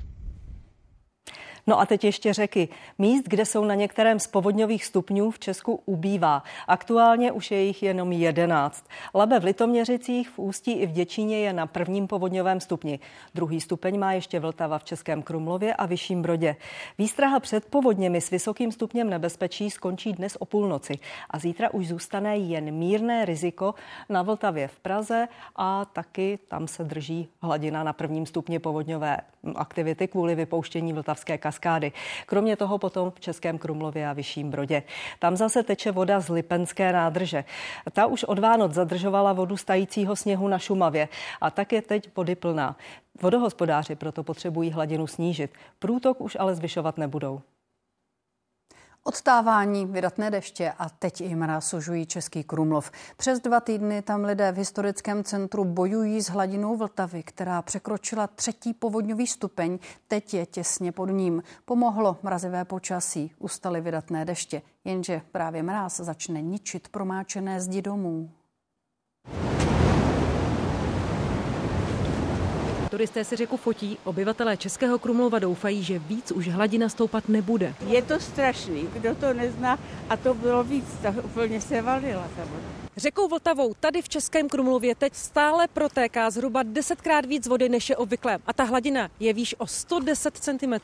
No a teď ještě řeky. Míst, kde jsou na některém z povodňových stupňů v Česku ubývá. Aktuálně už je jich jenom 11. Labe v Litoměřicích, v Ústí i v Děčíně je na prvním povodňovém stupni. Druhý stupeň má ještě Vltava v Českém Krumlově a Vyšším Brodě. Výstraha před povodněmi s vysokým stupněm nebezpečí skončí dnes o půlnoci a zítra už zůstane jen mírné riziko na Vltavě v Praze a taky tam se drží hladina na prvním stupni povodňové aktivity kvůli vypouštění Vltavské kaskády. Kromě toho potom v Českém Krumlově a Vyšším Brodě. Tam zase teče voda z Lipenské nádrže. Ta už od Vánoc zadržovala vodu stajícího sněhu na Šumavě a tak je teď vody plná. Vodohospodáři proto potřebují hladinu snížit. Průtok už ale zvyšovat nebudou. Odstávání, vydatné deště a teď i mráz sužují Český Krumlov. Přes dva týdny tam lidé v historickém centru bojují s hladinou Vltavy, která překročila třetí povodňový stupeň, teď je těsně pod ním. Pomohlo mrazivé počasí, ustaly vydatné deště, jenže právě mráz začne ničit promáčené zdi domů. Turisté si řeku fotí, obyvatelé Českého Krumlova doufají, že víc už hladina stoupat nebude. Je to strašný, kdo to nezná a to bylo víc, ta úplně se valila ta voda. Řekou Vltavou tady v Českém Krumlově teď stále protéká zhruba desetkrát víc vody, než je obvyklé. A ta hladina je výš o 110 cm.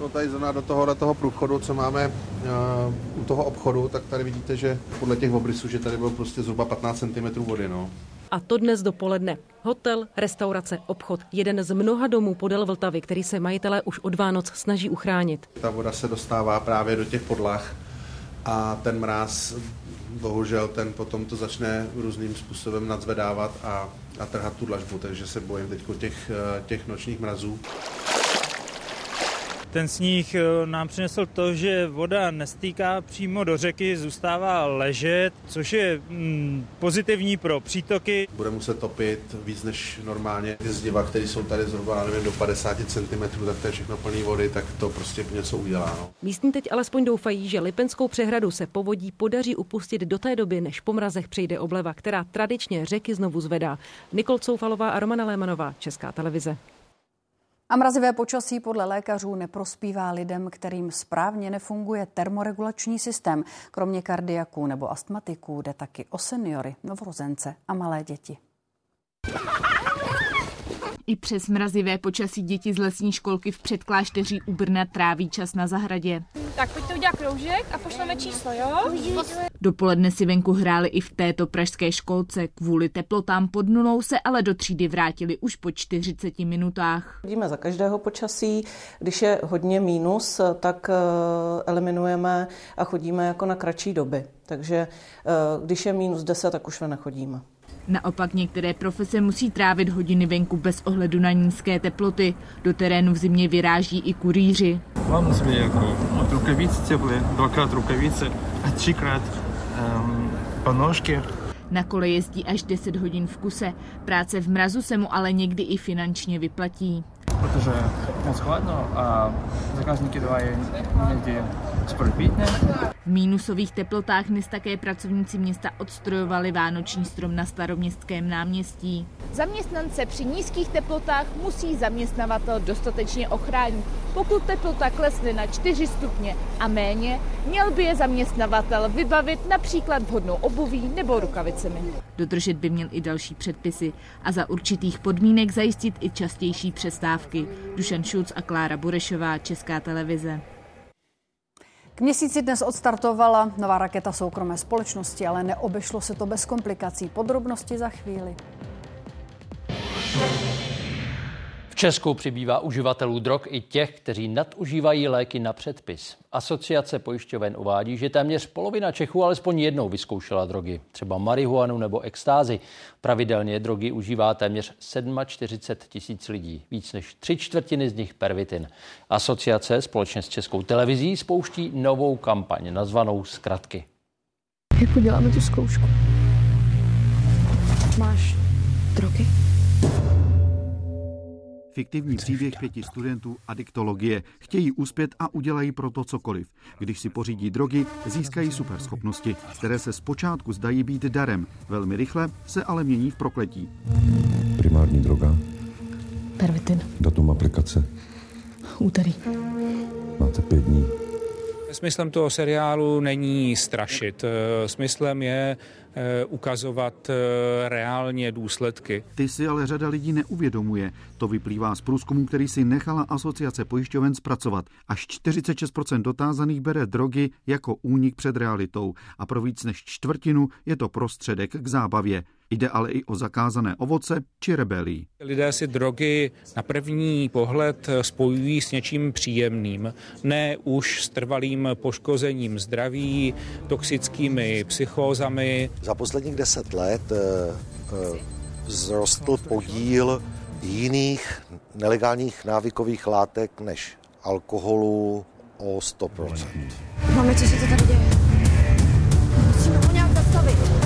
No tady zrovna do toho, do toho průchodu, co máme uh, u toho obchodu, tak tady vidíte, že podle těch obrysů, že tady bylo prostě zhruba 15 cm vody. No. A to dnes dopoledne. Hotel, restaurace, obchod. Jeden z mnoha domů podél Vltavy, který se majitelé už od Vánoc snaží uchránit. Ta voda se dostává právě do těch podlah a ten mráz, bohužel, ten potom to začne různým způsobem nadzvedávat a, a trhat tu dlažbu, takže se bojím teď těch, těch nočních mrazů. Ten sníh eh, nám přinesl to, že voda nestýká přímo do řeky, zůstává ležet, což je mm, pozitivní pro přítoky. Bude muset topit víc než normálně. Ty zdiva, které jsou tady zhruba nevím, do 50 cm, tak to je všechno plný vody, tak to prostě něco udělá. No. Místní teď alespoň doufají, že Lipenskou přehradu se povodí podaří upustit do té doby, než po mrazech přijde obleva, která tradičně řeky znovu zvedá. Nikol Coufalová a Romana Lémanová, Česká televize. A mrazivé počasí podle lékařů neprospívá lidem, kterým správně nefunguje termoregulační systém. Kromě kardiaků nebo astmatiků jde taky o seniory, novorozence a malé děti. I přes mrazivé počasí děti z lesní školky v předklášteří u Brna tráví čas na zahradě. Tak pojďte udělat kroužek a pošleme číslo, jo? Dopoledne si venku hráli i v této pražské školce. Kvůli teplotám pod nulou se ale do třídy vrátili už po 40 minutách. Vidíme za každého počasí. Když je hodně mínus, tak eh, eliminujeme a chodíme jako na kratší doby. Takže eh, když je minus 10, tak už nechodíme. Naopak některé profese musí trávit hodiny venku bez ohledu na nízké teploty. Do terénu v zimě vyráží i kurýři. Mám na sobě jako od rukavice teplé, dvakrát rukavice a třikrát um, ponožky. Na kole jezdí až 10 hodin v kuse. Práce v mrazu se mu ale někdy i finančně vyplatí. Protože moc chladno a zákazníky dávají někdy spolupítne. V mínusových teplotách dnes také pracovníci města odstrojovali vánoční strom na staroměstském náměstí. Zaměstnance při nízkých teplotách musí zaměstnavatel dostatečně ochránit. Pokud teplota klesne na 4 stupně a méně, měl by je zaměstnavatel vybavit například vhodnou obuví nebo rukavicemi. Dodržet by měl i další předpisy a za určitých podmínek zajistit i častější přestávky. Dušan Šulc a Klára Burešová, Česká televize. K měsíci dnes odstartovala nová raketa soukromé společnosti, ale neobešlo se to bez komplikací. Podrobnosti za chvíli. Česku přibývá uživatelů drog i těch, kteří nadužívají léky na předpis. Asociace pojišťoven uvádí, že téměř polovina Čechů alespoň jednou vyzkoušela drogy, třeba marihuanu nebo extázy. Pravidelně drogy užívá téměř 47 tisíc lidí, víc než tři čtvrtiny z nich pervitin. Asociace společně s Českou televizí spouští novou kampaň nazvanou Zkratky. Jak uděláme tu zkoušku? Máš drogy? Fiktivní příběh pěti studentů adiktologie. Chtějí uspět a udělají pro to cokoliv. Když si pořídí drogy, získají superschopnosti, které se zpočátku zdají být darem. Velmi rychle se ale mění v prokletí. Primární droga. Pervitin. Datum aplikace. Úterý. Máte pět dní. Smyslem toho seriálu není strašit. Smyslem je ukazovat reálně důsledky. Ty si ale řada lidí neuvědomuje. To vyplývá z průzkumu, který si nechala asociace pojišťoven zpracovat. Až 46% dotázaných bere drogy jako únik před realitou a pro víc než čtvrtinu je to prostředek k zábavě. Jde ale i o zakázané ovoce či rebelí. Lidé si drogy na první pohled spojují s něčím příjemným, ne už s trvalým poškozením zdraví, toxickými psychózami. Za posledních deset let eh, eh, vzrostl podíl jiných nelegálních návykových látek než alkoholu o 100%. Máme, co se to tady děje? Musíme ho nějak zastavit.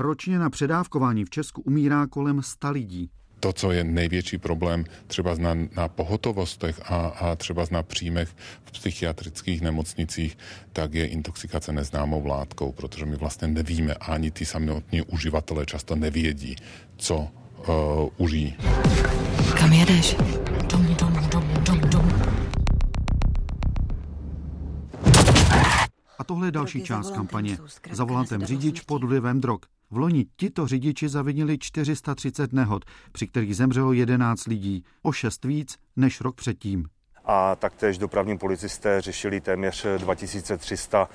Ročně na předávkování v Česku umírá kolem 100 lidí. To, co je největší problém třeba na, na pohotovostech a, a třeba na příjmech v psychiatrických nemocnicích, tak je intoxikace neznámou látkou, protože my vlastně nevíme, ani ty samotní uživatelé často nevědí, co uh, užijí. Kam jedeš? Dom, dom, dom, dom, dom. A tohle je další část kampaně. Za volantem řidič pod vlivem drog. V loni tito řidiči zavinili 430 nehod, při kterých zemřelo 11 lidí, o 6 víc než rok předtím. A taktéž dopravní policisté řešili téměř 2300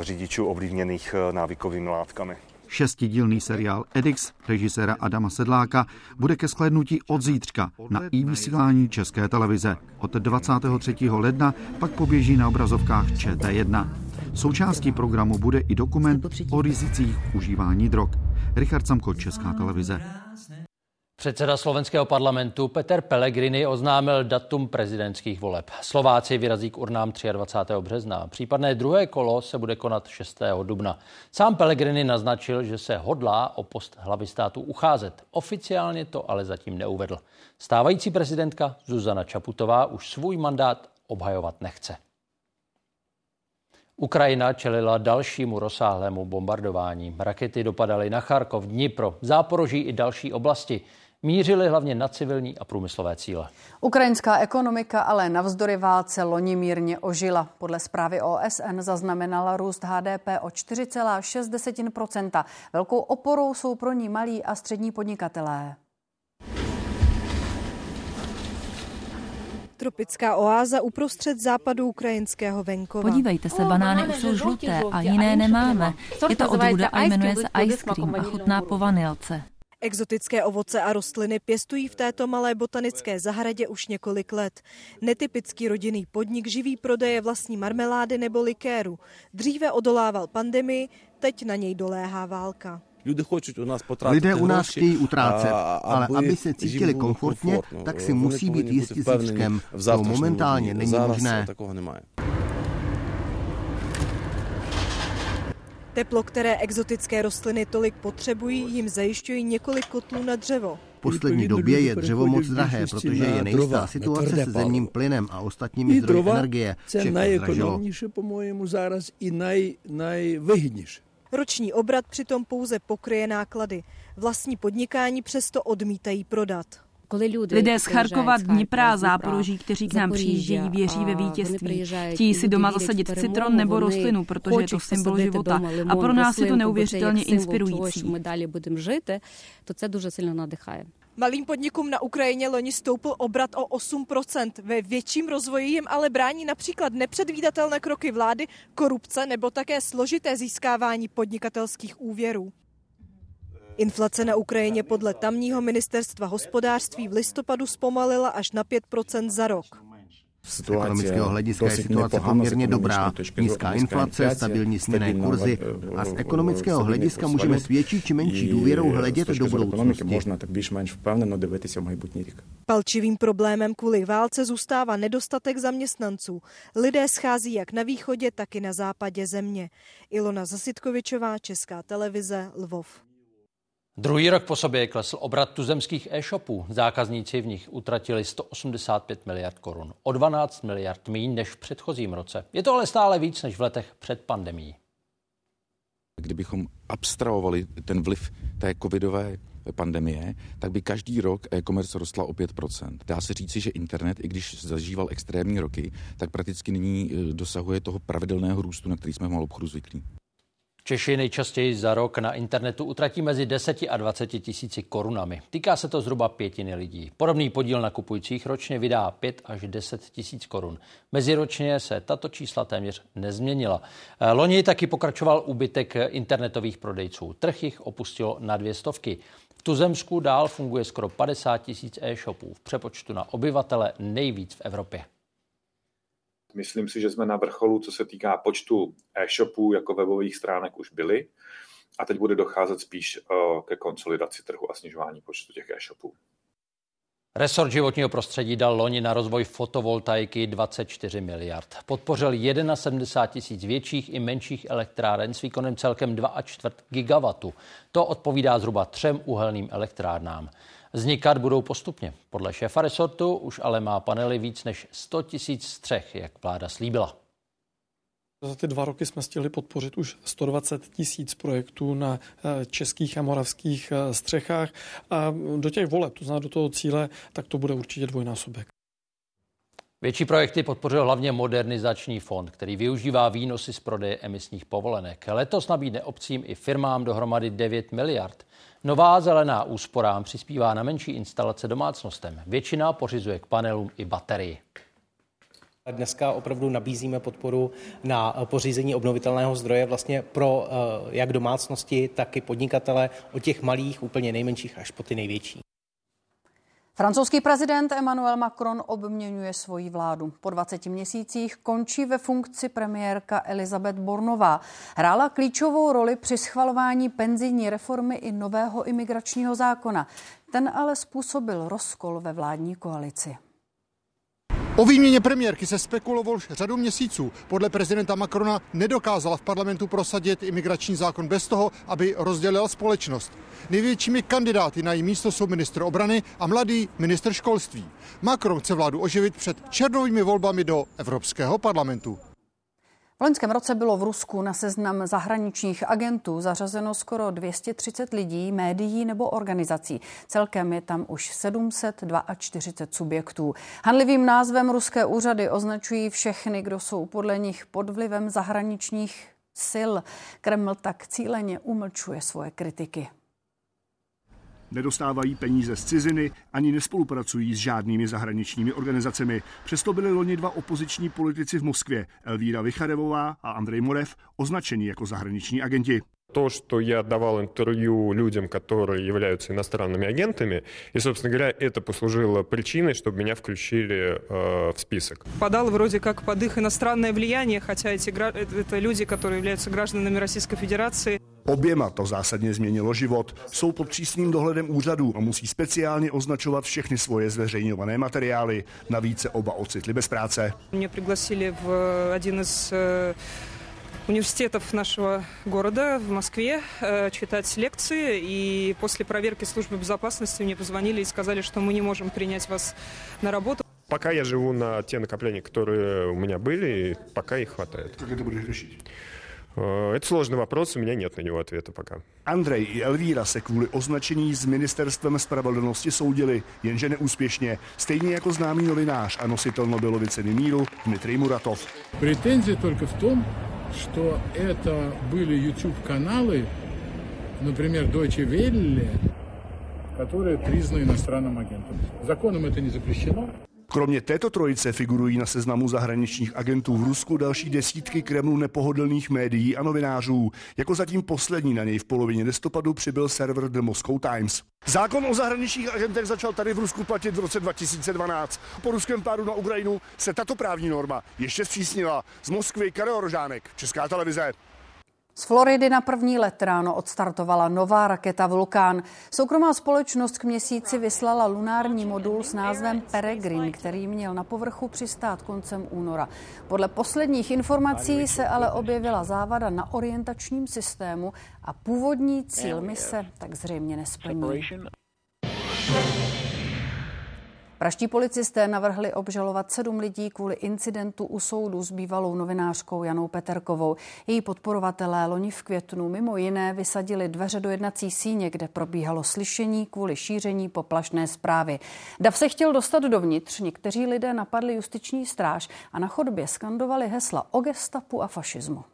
řidičů ovlivněných návykovými látkami. Šestidílný seriál Edix režiséra Adama Sedláka bude ke shlédnutí od zítřka na i vysílání České televize. Od 23. ledna pak poběží na obrazovkách ČT1. Součástí programu bude i dokument o rizicích užívání drog. Richard Samko, Česká televize. Předseda slovenského parlamentu Peter Pellegrini oznámil datum prezidentských voleb. Slováci vyrazí k urnám 23. března. Případné druhé kolo se bude konat 6. dubna. Sám Pellegrini naznačil, že se hodlá o post hlavy státu ucházet. Oficiálně to ale zatím neuvedl. Stávající prezidentka Zuzana Čaputová už svůj mandát obhajovat nechce. Ukrajina čelila dalšímu rozsáhlému bombardování. Rakety dopadaly na Charkov, Dnipro, Záporoží i další oblasti. Mířily hlavně na civilní a průmyslové cíle. Ukrajinská ekonomika ale navzdory válce loni mírně ožila. Podle zprávy OSN zaznamenala růst HDP o 4,6% Velkou oporou jsou pro ní malí a střední podnikatelé. Tropická oáza uprostřed západu ukrajinského venkova. Podívejte se, banány už jsou žluté a jiné nemáme. Je to odrůda a jmenuje se ice cream a chutná po vanilce. Exotické ovoce a rostliny pěstují v této malé botanické zahradě už několik let. Netypický rodinný podnik živí prodeje vlastní marmelády nebo likéru. Dříve odolával pandemii, teď na něj doléhá válka. Lidé u nás chtějí utrácet, ale aby se cítili komfortně, tak si musí být jistí zítřkem. To momentálně není možné. Teplo, které exotické rostliny tolik potřebují, jim zajišťují několik kotlů na dřevo. V poslední době je dřevo moc drahé, protože je nejistá situace se zemním plynem a ostatními zdroji energie. Це найекономніше, по-моєму, зараз і най, найвигідніше. Roční obrat přitom pouze pokryje náklady. Vlastní podnikání přesto odmítají prodat. Lidé z Charkova, Dnipra a Záporoží, kteří k nám přijíždějí, věří ve vítězství. Chtějí si doma zasadit citron nebo rostlinu, protože je to symbol života. A pro nás je to neuvěřitelně inspirující. Malým podnikům na Ukrajině loni stoupl obrat o 8%. Ve větším rozvoji jim ale brání například nepředvídatelné kroky vlády, korupce nebo také složité získávání podnikatelských úvěrů. Inflace na Ukrajině podle tamního ministerstva hospodářství v listopadu zpomalila až na 5% za rok. Z ekonomického hlediska je situace poměrně dobrá. Nízká inflace, stabilní směné kurzy a z ekonomického hlediska můžeme s větší či menší důvěrou hledět do budoucnosti. Palčivým problémem kvůli válce zůstává nedostatek zaměstnanců. Lidé schází jak na východě, tak i na západě země. Ilona Zasitkovičová, Česká televize, Lvov. Druhý rok po sobě klesl obrat tuzemských e-shopů. Zákazníci v nich utratili 185 miliard korun. O 12 miliard míň než v předchozím roce. Je to ale stále víc než v letech před pandemí. Kdybychom abstrahovali ten vliv té covidové pandemie, tak by každý rok e-commerce rostla o 5%. Dá se říci, že internet, i když zažíval extrémní roky, tak prakticky nyní dosahuje toho pravidelného růstu, na který jsme v malou obchodu zvyklí. Češi nejčastěji za rok na internetu utratí mezi 10 a 20 tisíci korunami. Týká se to zhruba pětiny lidí. Podobný podíl nakupujících ročně vydá 5 až 10 tisíc korun. Meziročně se tato čísla téměř nezměnila. Loni taky pokračoval úbytek internetových prodejců. Trh jich opustilo na dvě stovky. V Tuzemsku dál funguje skoro 50 tisíc e-shopů. V přepočtu na obyvatele nejvíc v Evropě. Myslím si, že jsme na vrcholu, co se týká počtu e-shopů jako webových stránek už byli a teď bude docházet spíš eh, ke konsolidaci trhu a snižování počtu těch e-shopů. Resort životního prostředí dal loni na rozvoj fotovoltaiky 24 miliard. Podpořil 71 tisíc větších i menších elektráren s výkonem celkem 2,4 gigawatu. To odpovídá zhruba třem uhelným elektrárnám. Vznikat budou postupně. Podle šéfa resortu už ale má panely víc než 100 tisíc střech, jak vláda slíbila. Za ty dva roky jsme stihli podpořit už 120 tisíc projektů na eh, českých a moravských eh, střechách a do těch voleb, to znamená do toho cíle, tak to bude určitě dvojnásobek. Větší projekty podpořil hlavně modernizační fond, který využívá výnosy z prodeje emisních povolenek. Letos nabídne obcím i firmám dohromady 9 miliard. Nová zelená úsporám přispívá na menší instalace domácnostem. Většina pořizuje k panelům i baterii. Dneska opravdu nabízíme podporu na pořízení obnovitelného zdroje vlastně pro eh, jak domácnosti, tak i podnikatele od těch malých, úplně nejmenších až po ty největší. Francouzský prezident Emmanuel Macron obměňuje svoji vládu. Po 20 měsících končí ve funkci premiérka Elizabeth Bornová. Hrála klíčovou roli při schvalování penzijní reformy i nového imigračního zákona. Ten ale způsobil rozkol ve vládní koalici. O výměně premiérky se spekulovalo už řadu měsíců. Podle prezidenta Macrona nedokázala v parlamentu prosadit imigrační zákon bez toho, aby rozdělila společnost. Největšími kandidáty na její místo jsou ministr obrany a mladý ministr školství. Macron chce vládu oživit před černovými volbami do Evropského parlamentu. V loňském roce bylo v Rusku na seznam zahraničních agentů zařazeno skoro 230 lidí, médií nebo organizací. Celkem je tam už 742 subjektů. Hanlivým názvem ruské úřady označují všechny, kdo jsou podle nich pod vlivem zahraničních sil. Kreml tak cíleně umlčuje svoje kritiky. Nedostávají peníze z ciziny ani nespolupracují s žádnými zahraničními organizacemi. Přesto byli loni dva opoziční politici v Moskvě, Elvíra Vycharevová a Andrej Morev, označeni jako zahraniční agenti. то, что я давал интервью людям, которые являются иностранными агентами, и, собственно говоря, это послужило причиной, чтобы меня включили э, в список. Подал вроде как под их иностранное влияние, хотя эти это люди, которые являются гражданами Российской Федерации. Oběma to zásadně změnilo život. Jsou pod přísným dohledem úřadů a musí speciálně označovat všechny svoje zveřejňované materiály. Navíc se oba ocitli bez práce. Mě пригласили v один из университетов нашего города в Москве э, читать лекции. И после проверки службы безопасности мне позвонили и сказали, что мы не можем принять вас на работу. Пока я живу на те накопления, которые у меня были, пока их хватает. Как это будешь решить? Э, это sложный вопрос, у меня нет на него ответа пока. Andrej i Elvíra se kvůli označení s ministerstvem spravedlnosti soudili, jenže neúspěšně, stejně jako známý novinář a nositel Nobelovy ceny míru Dmitrij Muratov. Претензия только в том, что это были YouTube-каналы, например, Deutsche Welle, которые признаны иностранным агентом. Законом это не запрещено. Kromě této trojice figurují na seznamu zahraničních agentů v Rusku další desítky Kremlu nepohodlných médií a novinářů. Jako zatím poslední na něj v polovině listopadu přibyl server The Moscow Times. Zákon o zahraničních agentech začal tady v Rusku platit v roce 2012. Po ruském pádu na Ukrajinu se tato právní norma ještě zpřísnila. Z Moskvy Karel Rožánek, Česká televize. Z Floridy na první let ráno odstartovala nová raketa Vulkán. Soukromá společnost k měsíci vyslala lunární modul s názvem Peregrine, který měl na povrchu přistát koncem února. Podle posledních informací se ale objevila závada na orientačním systému a původní cíl mise tak zřejmě nesplní. Praští policisté navrhli obžalovat sedm lidí kvůli incidentu u soudu s bývalou novinářkou Janou Peterkovou. Její podporovatelé loni v květnu mimo jiné vysadili dveře do jednací síně, kde probíhalo slyšení kvůli šíření poplašné zprávy. Dav se chtěl dostat dovnitř, někteří lidé napadli justiční stráž a na chodbě skandovali hesla o gestapu a fašismu.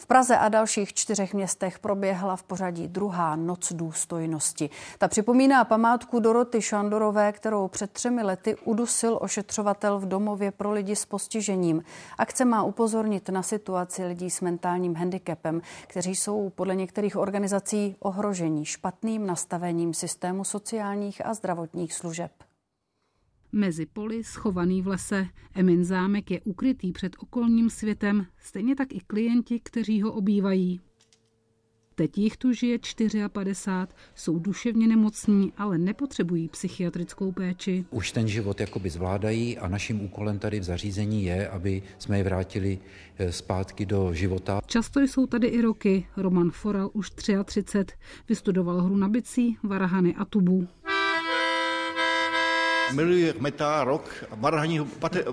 V Praze a dalších čtyřech městech proběhla v pořadí druhá noc důstojnosti. Ta připomíná památku Doroty Šandorové, kterou před třemi lety udusil ošetřovatel v domově pro lidi s postižením. Akce má upozornit na situaci lidí s mentálním handicapem, kteří jsou podle některých organizací ohrožení špatným nastavením systému sociálních a zdravotních služeb. Mezi poli, schovaný v lese, Emin zámek je ukrytý před okolním světem, stejně tak i klienti, kteří ho obývají. Teď jich tu žije 54, jsou duševně nemocní, ale nepotřebují psychiatrickou péči. Už ten život jakoby zvládají a naším úkolem tady v zařízení je, aby jsme je vrátili eh, zpátky do života. Často jsou tady i roky. Roman Foral už 33, vystudoval hru na bicí, varahany a tubu miluji metal, rock, barhaní,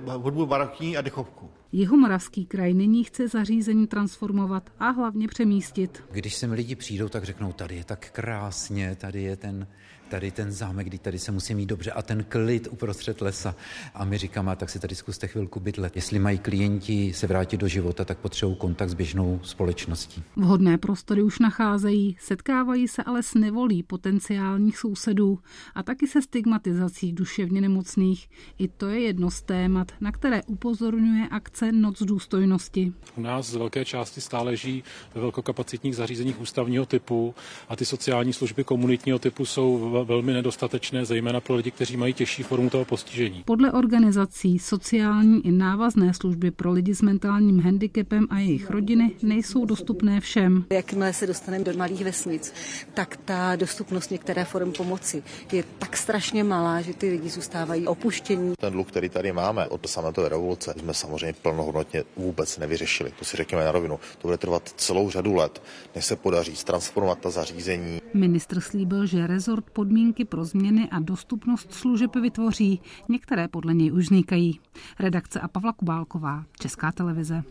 hudbu barokní a dechovku. Jihomoravský kraj nyní chce zařízení transformovat a hlavně přemístit. Když sem lidi přijdou, tak řeknou, tady je tak krásně, tady je ten tady ten zámek, kdy tady se musí mít dobře a ten klid uprostřed lesa. A my říkáme, tak si tady zkuste chvilku bydlet. Jestli mají klienti se vrátit do života, tak potřebují kontakt s běžnou společností. Vhodné prostory už nacházejí, setkávají se ale s nevolí potenciálních sousedů a taky se stigmatizací duševně nemocných. I to je jedno z témat, na které upozorňuje akce Noc důstojnosti. U nás z velké části stále žijí ve velkokapacitních zařízeních ústavního typu a ty sociální služby komunitního typu jsou velmi nedostatečné, zejména pro lidi, kteří mají těžší formu toho postižení. Podle organizací sociální i návazné služby pro lidi s mentálním handicapem a jejich rodiny nejsou dostupné všem. Jakmile se dostaneme do malých vesnic, tak ta dostupnost některé form pomoci je tak strašně malá, že ty lidi zůstávají opuštění. Ten dluh, který tady máme od sametové revoluce, jsme samozřejmě plnohodnotně vůbec nevyřešili. To si řekněme na rovinu. To bude trvat celou řadu let, než se podaří transformovat ta zařízení. Ministr slíbil, že rezort pod podmínky pro změny a dostupnost služeb vytvoří. Některé podle něj už vznikají. Redakce a Pavla Kubálková, Česká televize.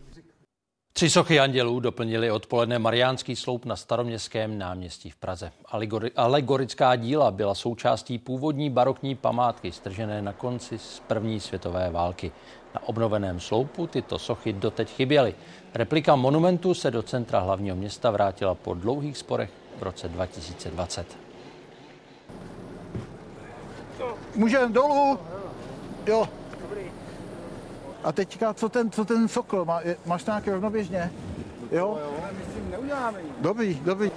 Tři sochy andělů doplnili odpoledne Mariánský sloup na staroměstském náměstí v Praze. Alegorická díla byla součástí původní barokní památky stržené na konci z první světové války. Na obnoveném sloupu tyto sochy doteď chyběly. Replika monumentu se do centra hlavního města vrátila po dlouhých sporech v roce 2020. Můžeme dolů? Jo. A teďka, co ten, co ten sokl? Má, je, máš nějaké rovnoběžně? Jo? Dobrý, dobrý.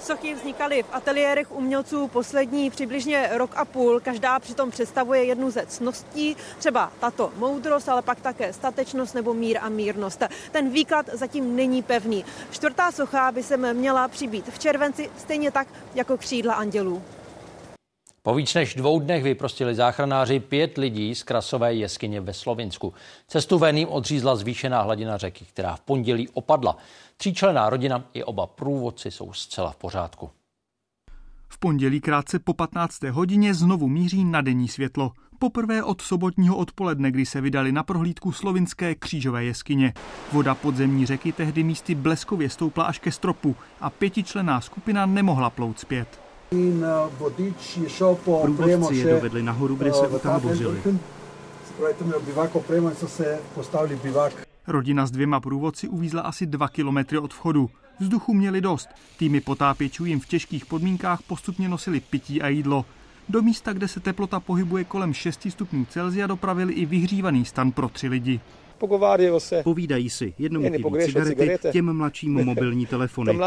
Sochy vznikaly v ateliérech umělců poslední přibližně rok a půl. Každá přitom představuje jednu ze cností, třeba tato moudrost, ale pak také statečnost nebo mír a mírnost. Ten výklad zatím není pevný. Čtvrtá socha by se měla přibít v červenci, stejně tak jako křídla andělů. Po víc než dvou dnech vyprostili záchranáři pět lidí z Krasové jeskyně ve Slovinsku. Cestu veným odřízla zvýšená hladina řeky, která v pondělí opadla. Tříčlená rodina i oba průvodci jsou zcela v pořádku. V pondělí krátce po 15. hodině znovu míří na denní světlo. Poprvé od sobotního odpoledne, kdy se vydali na prohlídku slovinské křížové jeskyně. Voda podzemní řeky tehdy místy bleskově stoupla až ke stropu a pětičlená skupina nemohla plout zpět. Průvodci je dovedli nahoru, kde se utábořili. Rodina s dvěma průvodci uvízla asi dva kilometry od vchodu. Vzduchu měli dost. Týmy potápěčů jim v těžkých podmínkách postupně nosili pití a jídlo. Do místa, kde se teplota pohybuje kolem 6 stupňů Celsia, dopravili i vyhřívaný stan pro tři lidi. Povídají si, jednomu chybí cigarety, těm mladším mobilní telefony.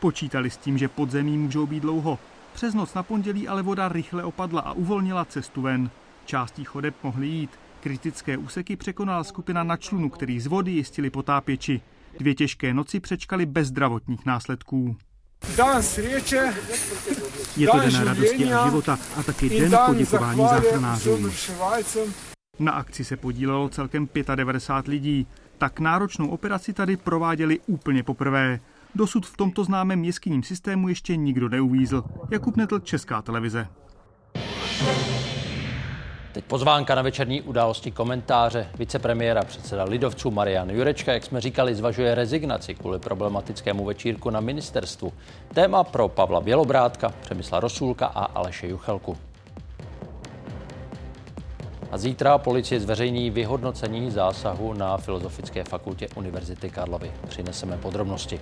Počítali s tím, že podzemí můžou být dlouho. Přes noc na pondělí ale voda rychle opadla a uvolnila cestu ven. Částí chodeb mohli jít. Kritické úseky překonala skupina na člunu, který z vody jistili potápěči. Dvě těžké noci přečkali bez zdravotních následků. Je to den radosti a života a taky den poděkování záchranářům. Na akci se podílelo celkem 95 lidí. Tak náročnou operaci tady prováděli úplně poprvé. Dosud v tomto známém jeskyním systému ještě nikdo neuvízl. Jakub Netl, Česká televize. Teď pozvánka na večerní události komentáře. Vicepremiéra předseda Lidovců Marian Jurečka, jak jsme říkali, zvažuje rezignaci kvůli problematickému večírku na ministerstvu. Téma pro Pavla Bělobrátka, Přemysla Rosulka a Aleše Juchelku. A zítra policie zveřejní vyhodnocení zásahu na Filozofické fakultě Univerzity Karlovy. Přineseme podrobnosti.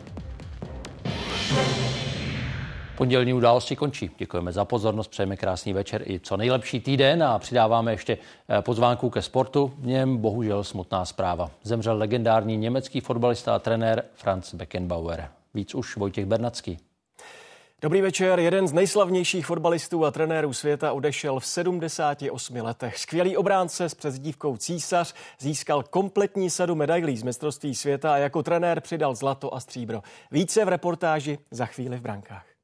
Pondělní události končí. Děkujeme za pozornost, přejeme krásný večer i co nejlepší týden a přidáváme ještě eh, pozvánku ke sportu. V něm bohužel smutná zpráva. Zemřel legendární německý fotbalista a trenér Franz Beckenbauer. Víc už Vojtěch Bernacký. Dobrý večer. Jeden z nejslavnějších fotbalistů a trenérů světa odešel v 78 letech. Skvělý obránce s přezdívkou Císař získal kompletní sadu medailí z mistrovství světa a jako trenér přidal zlato a stříbro. Více v reportáži za chvíli v brankách.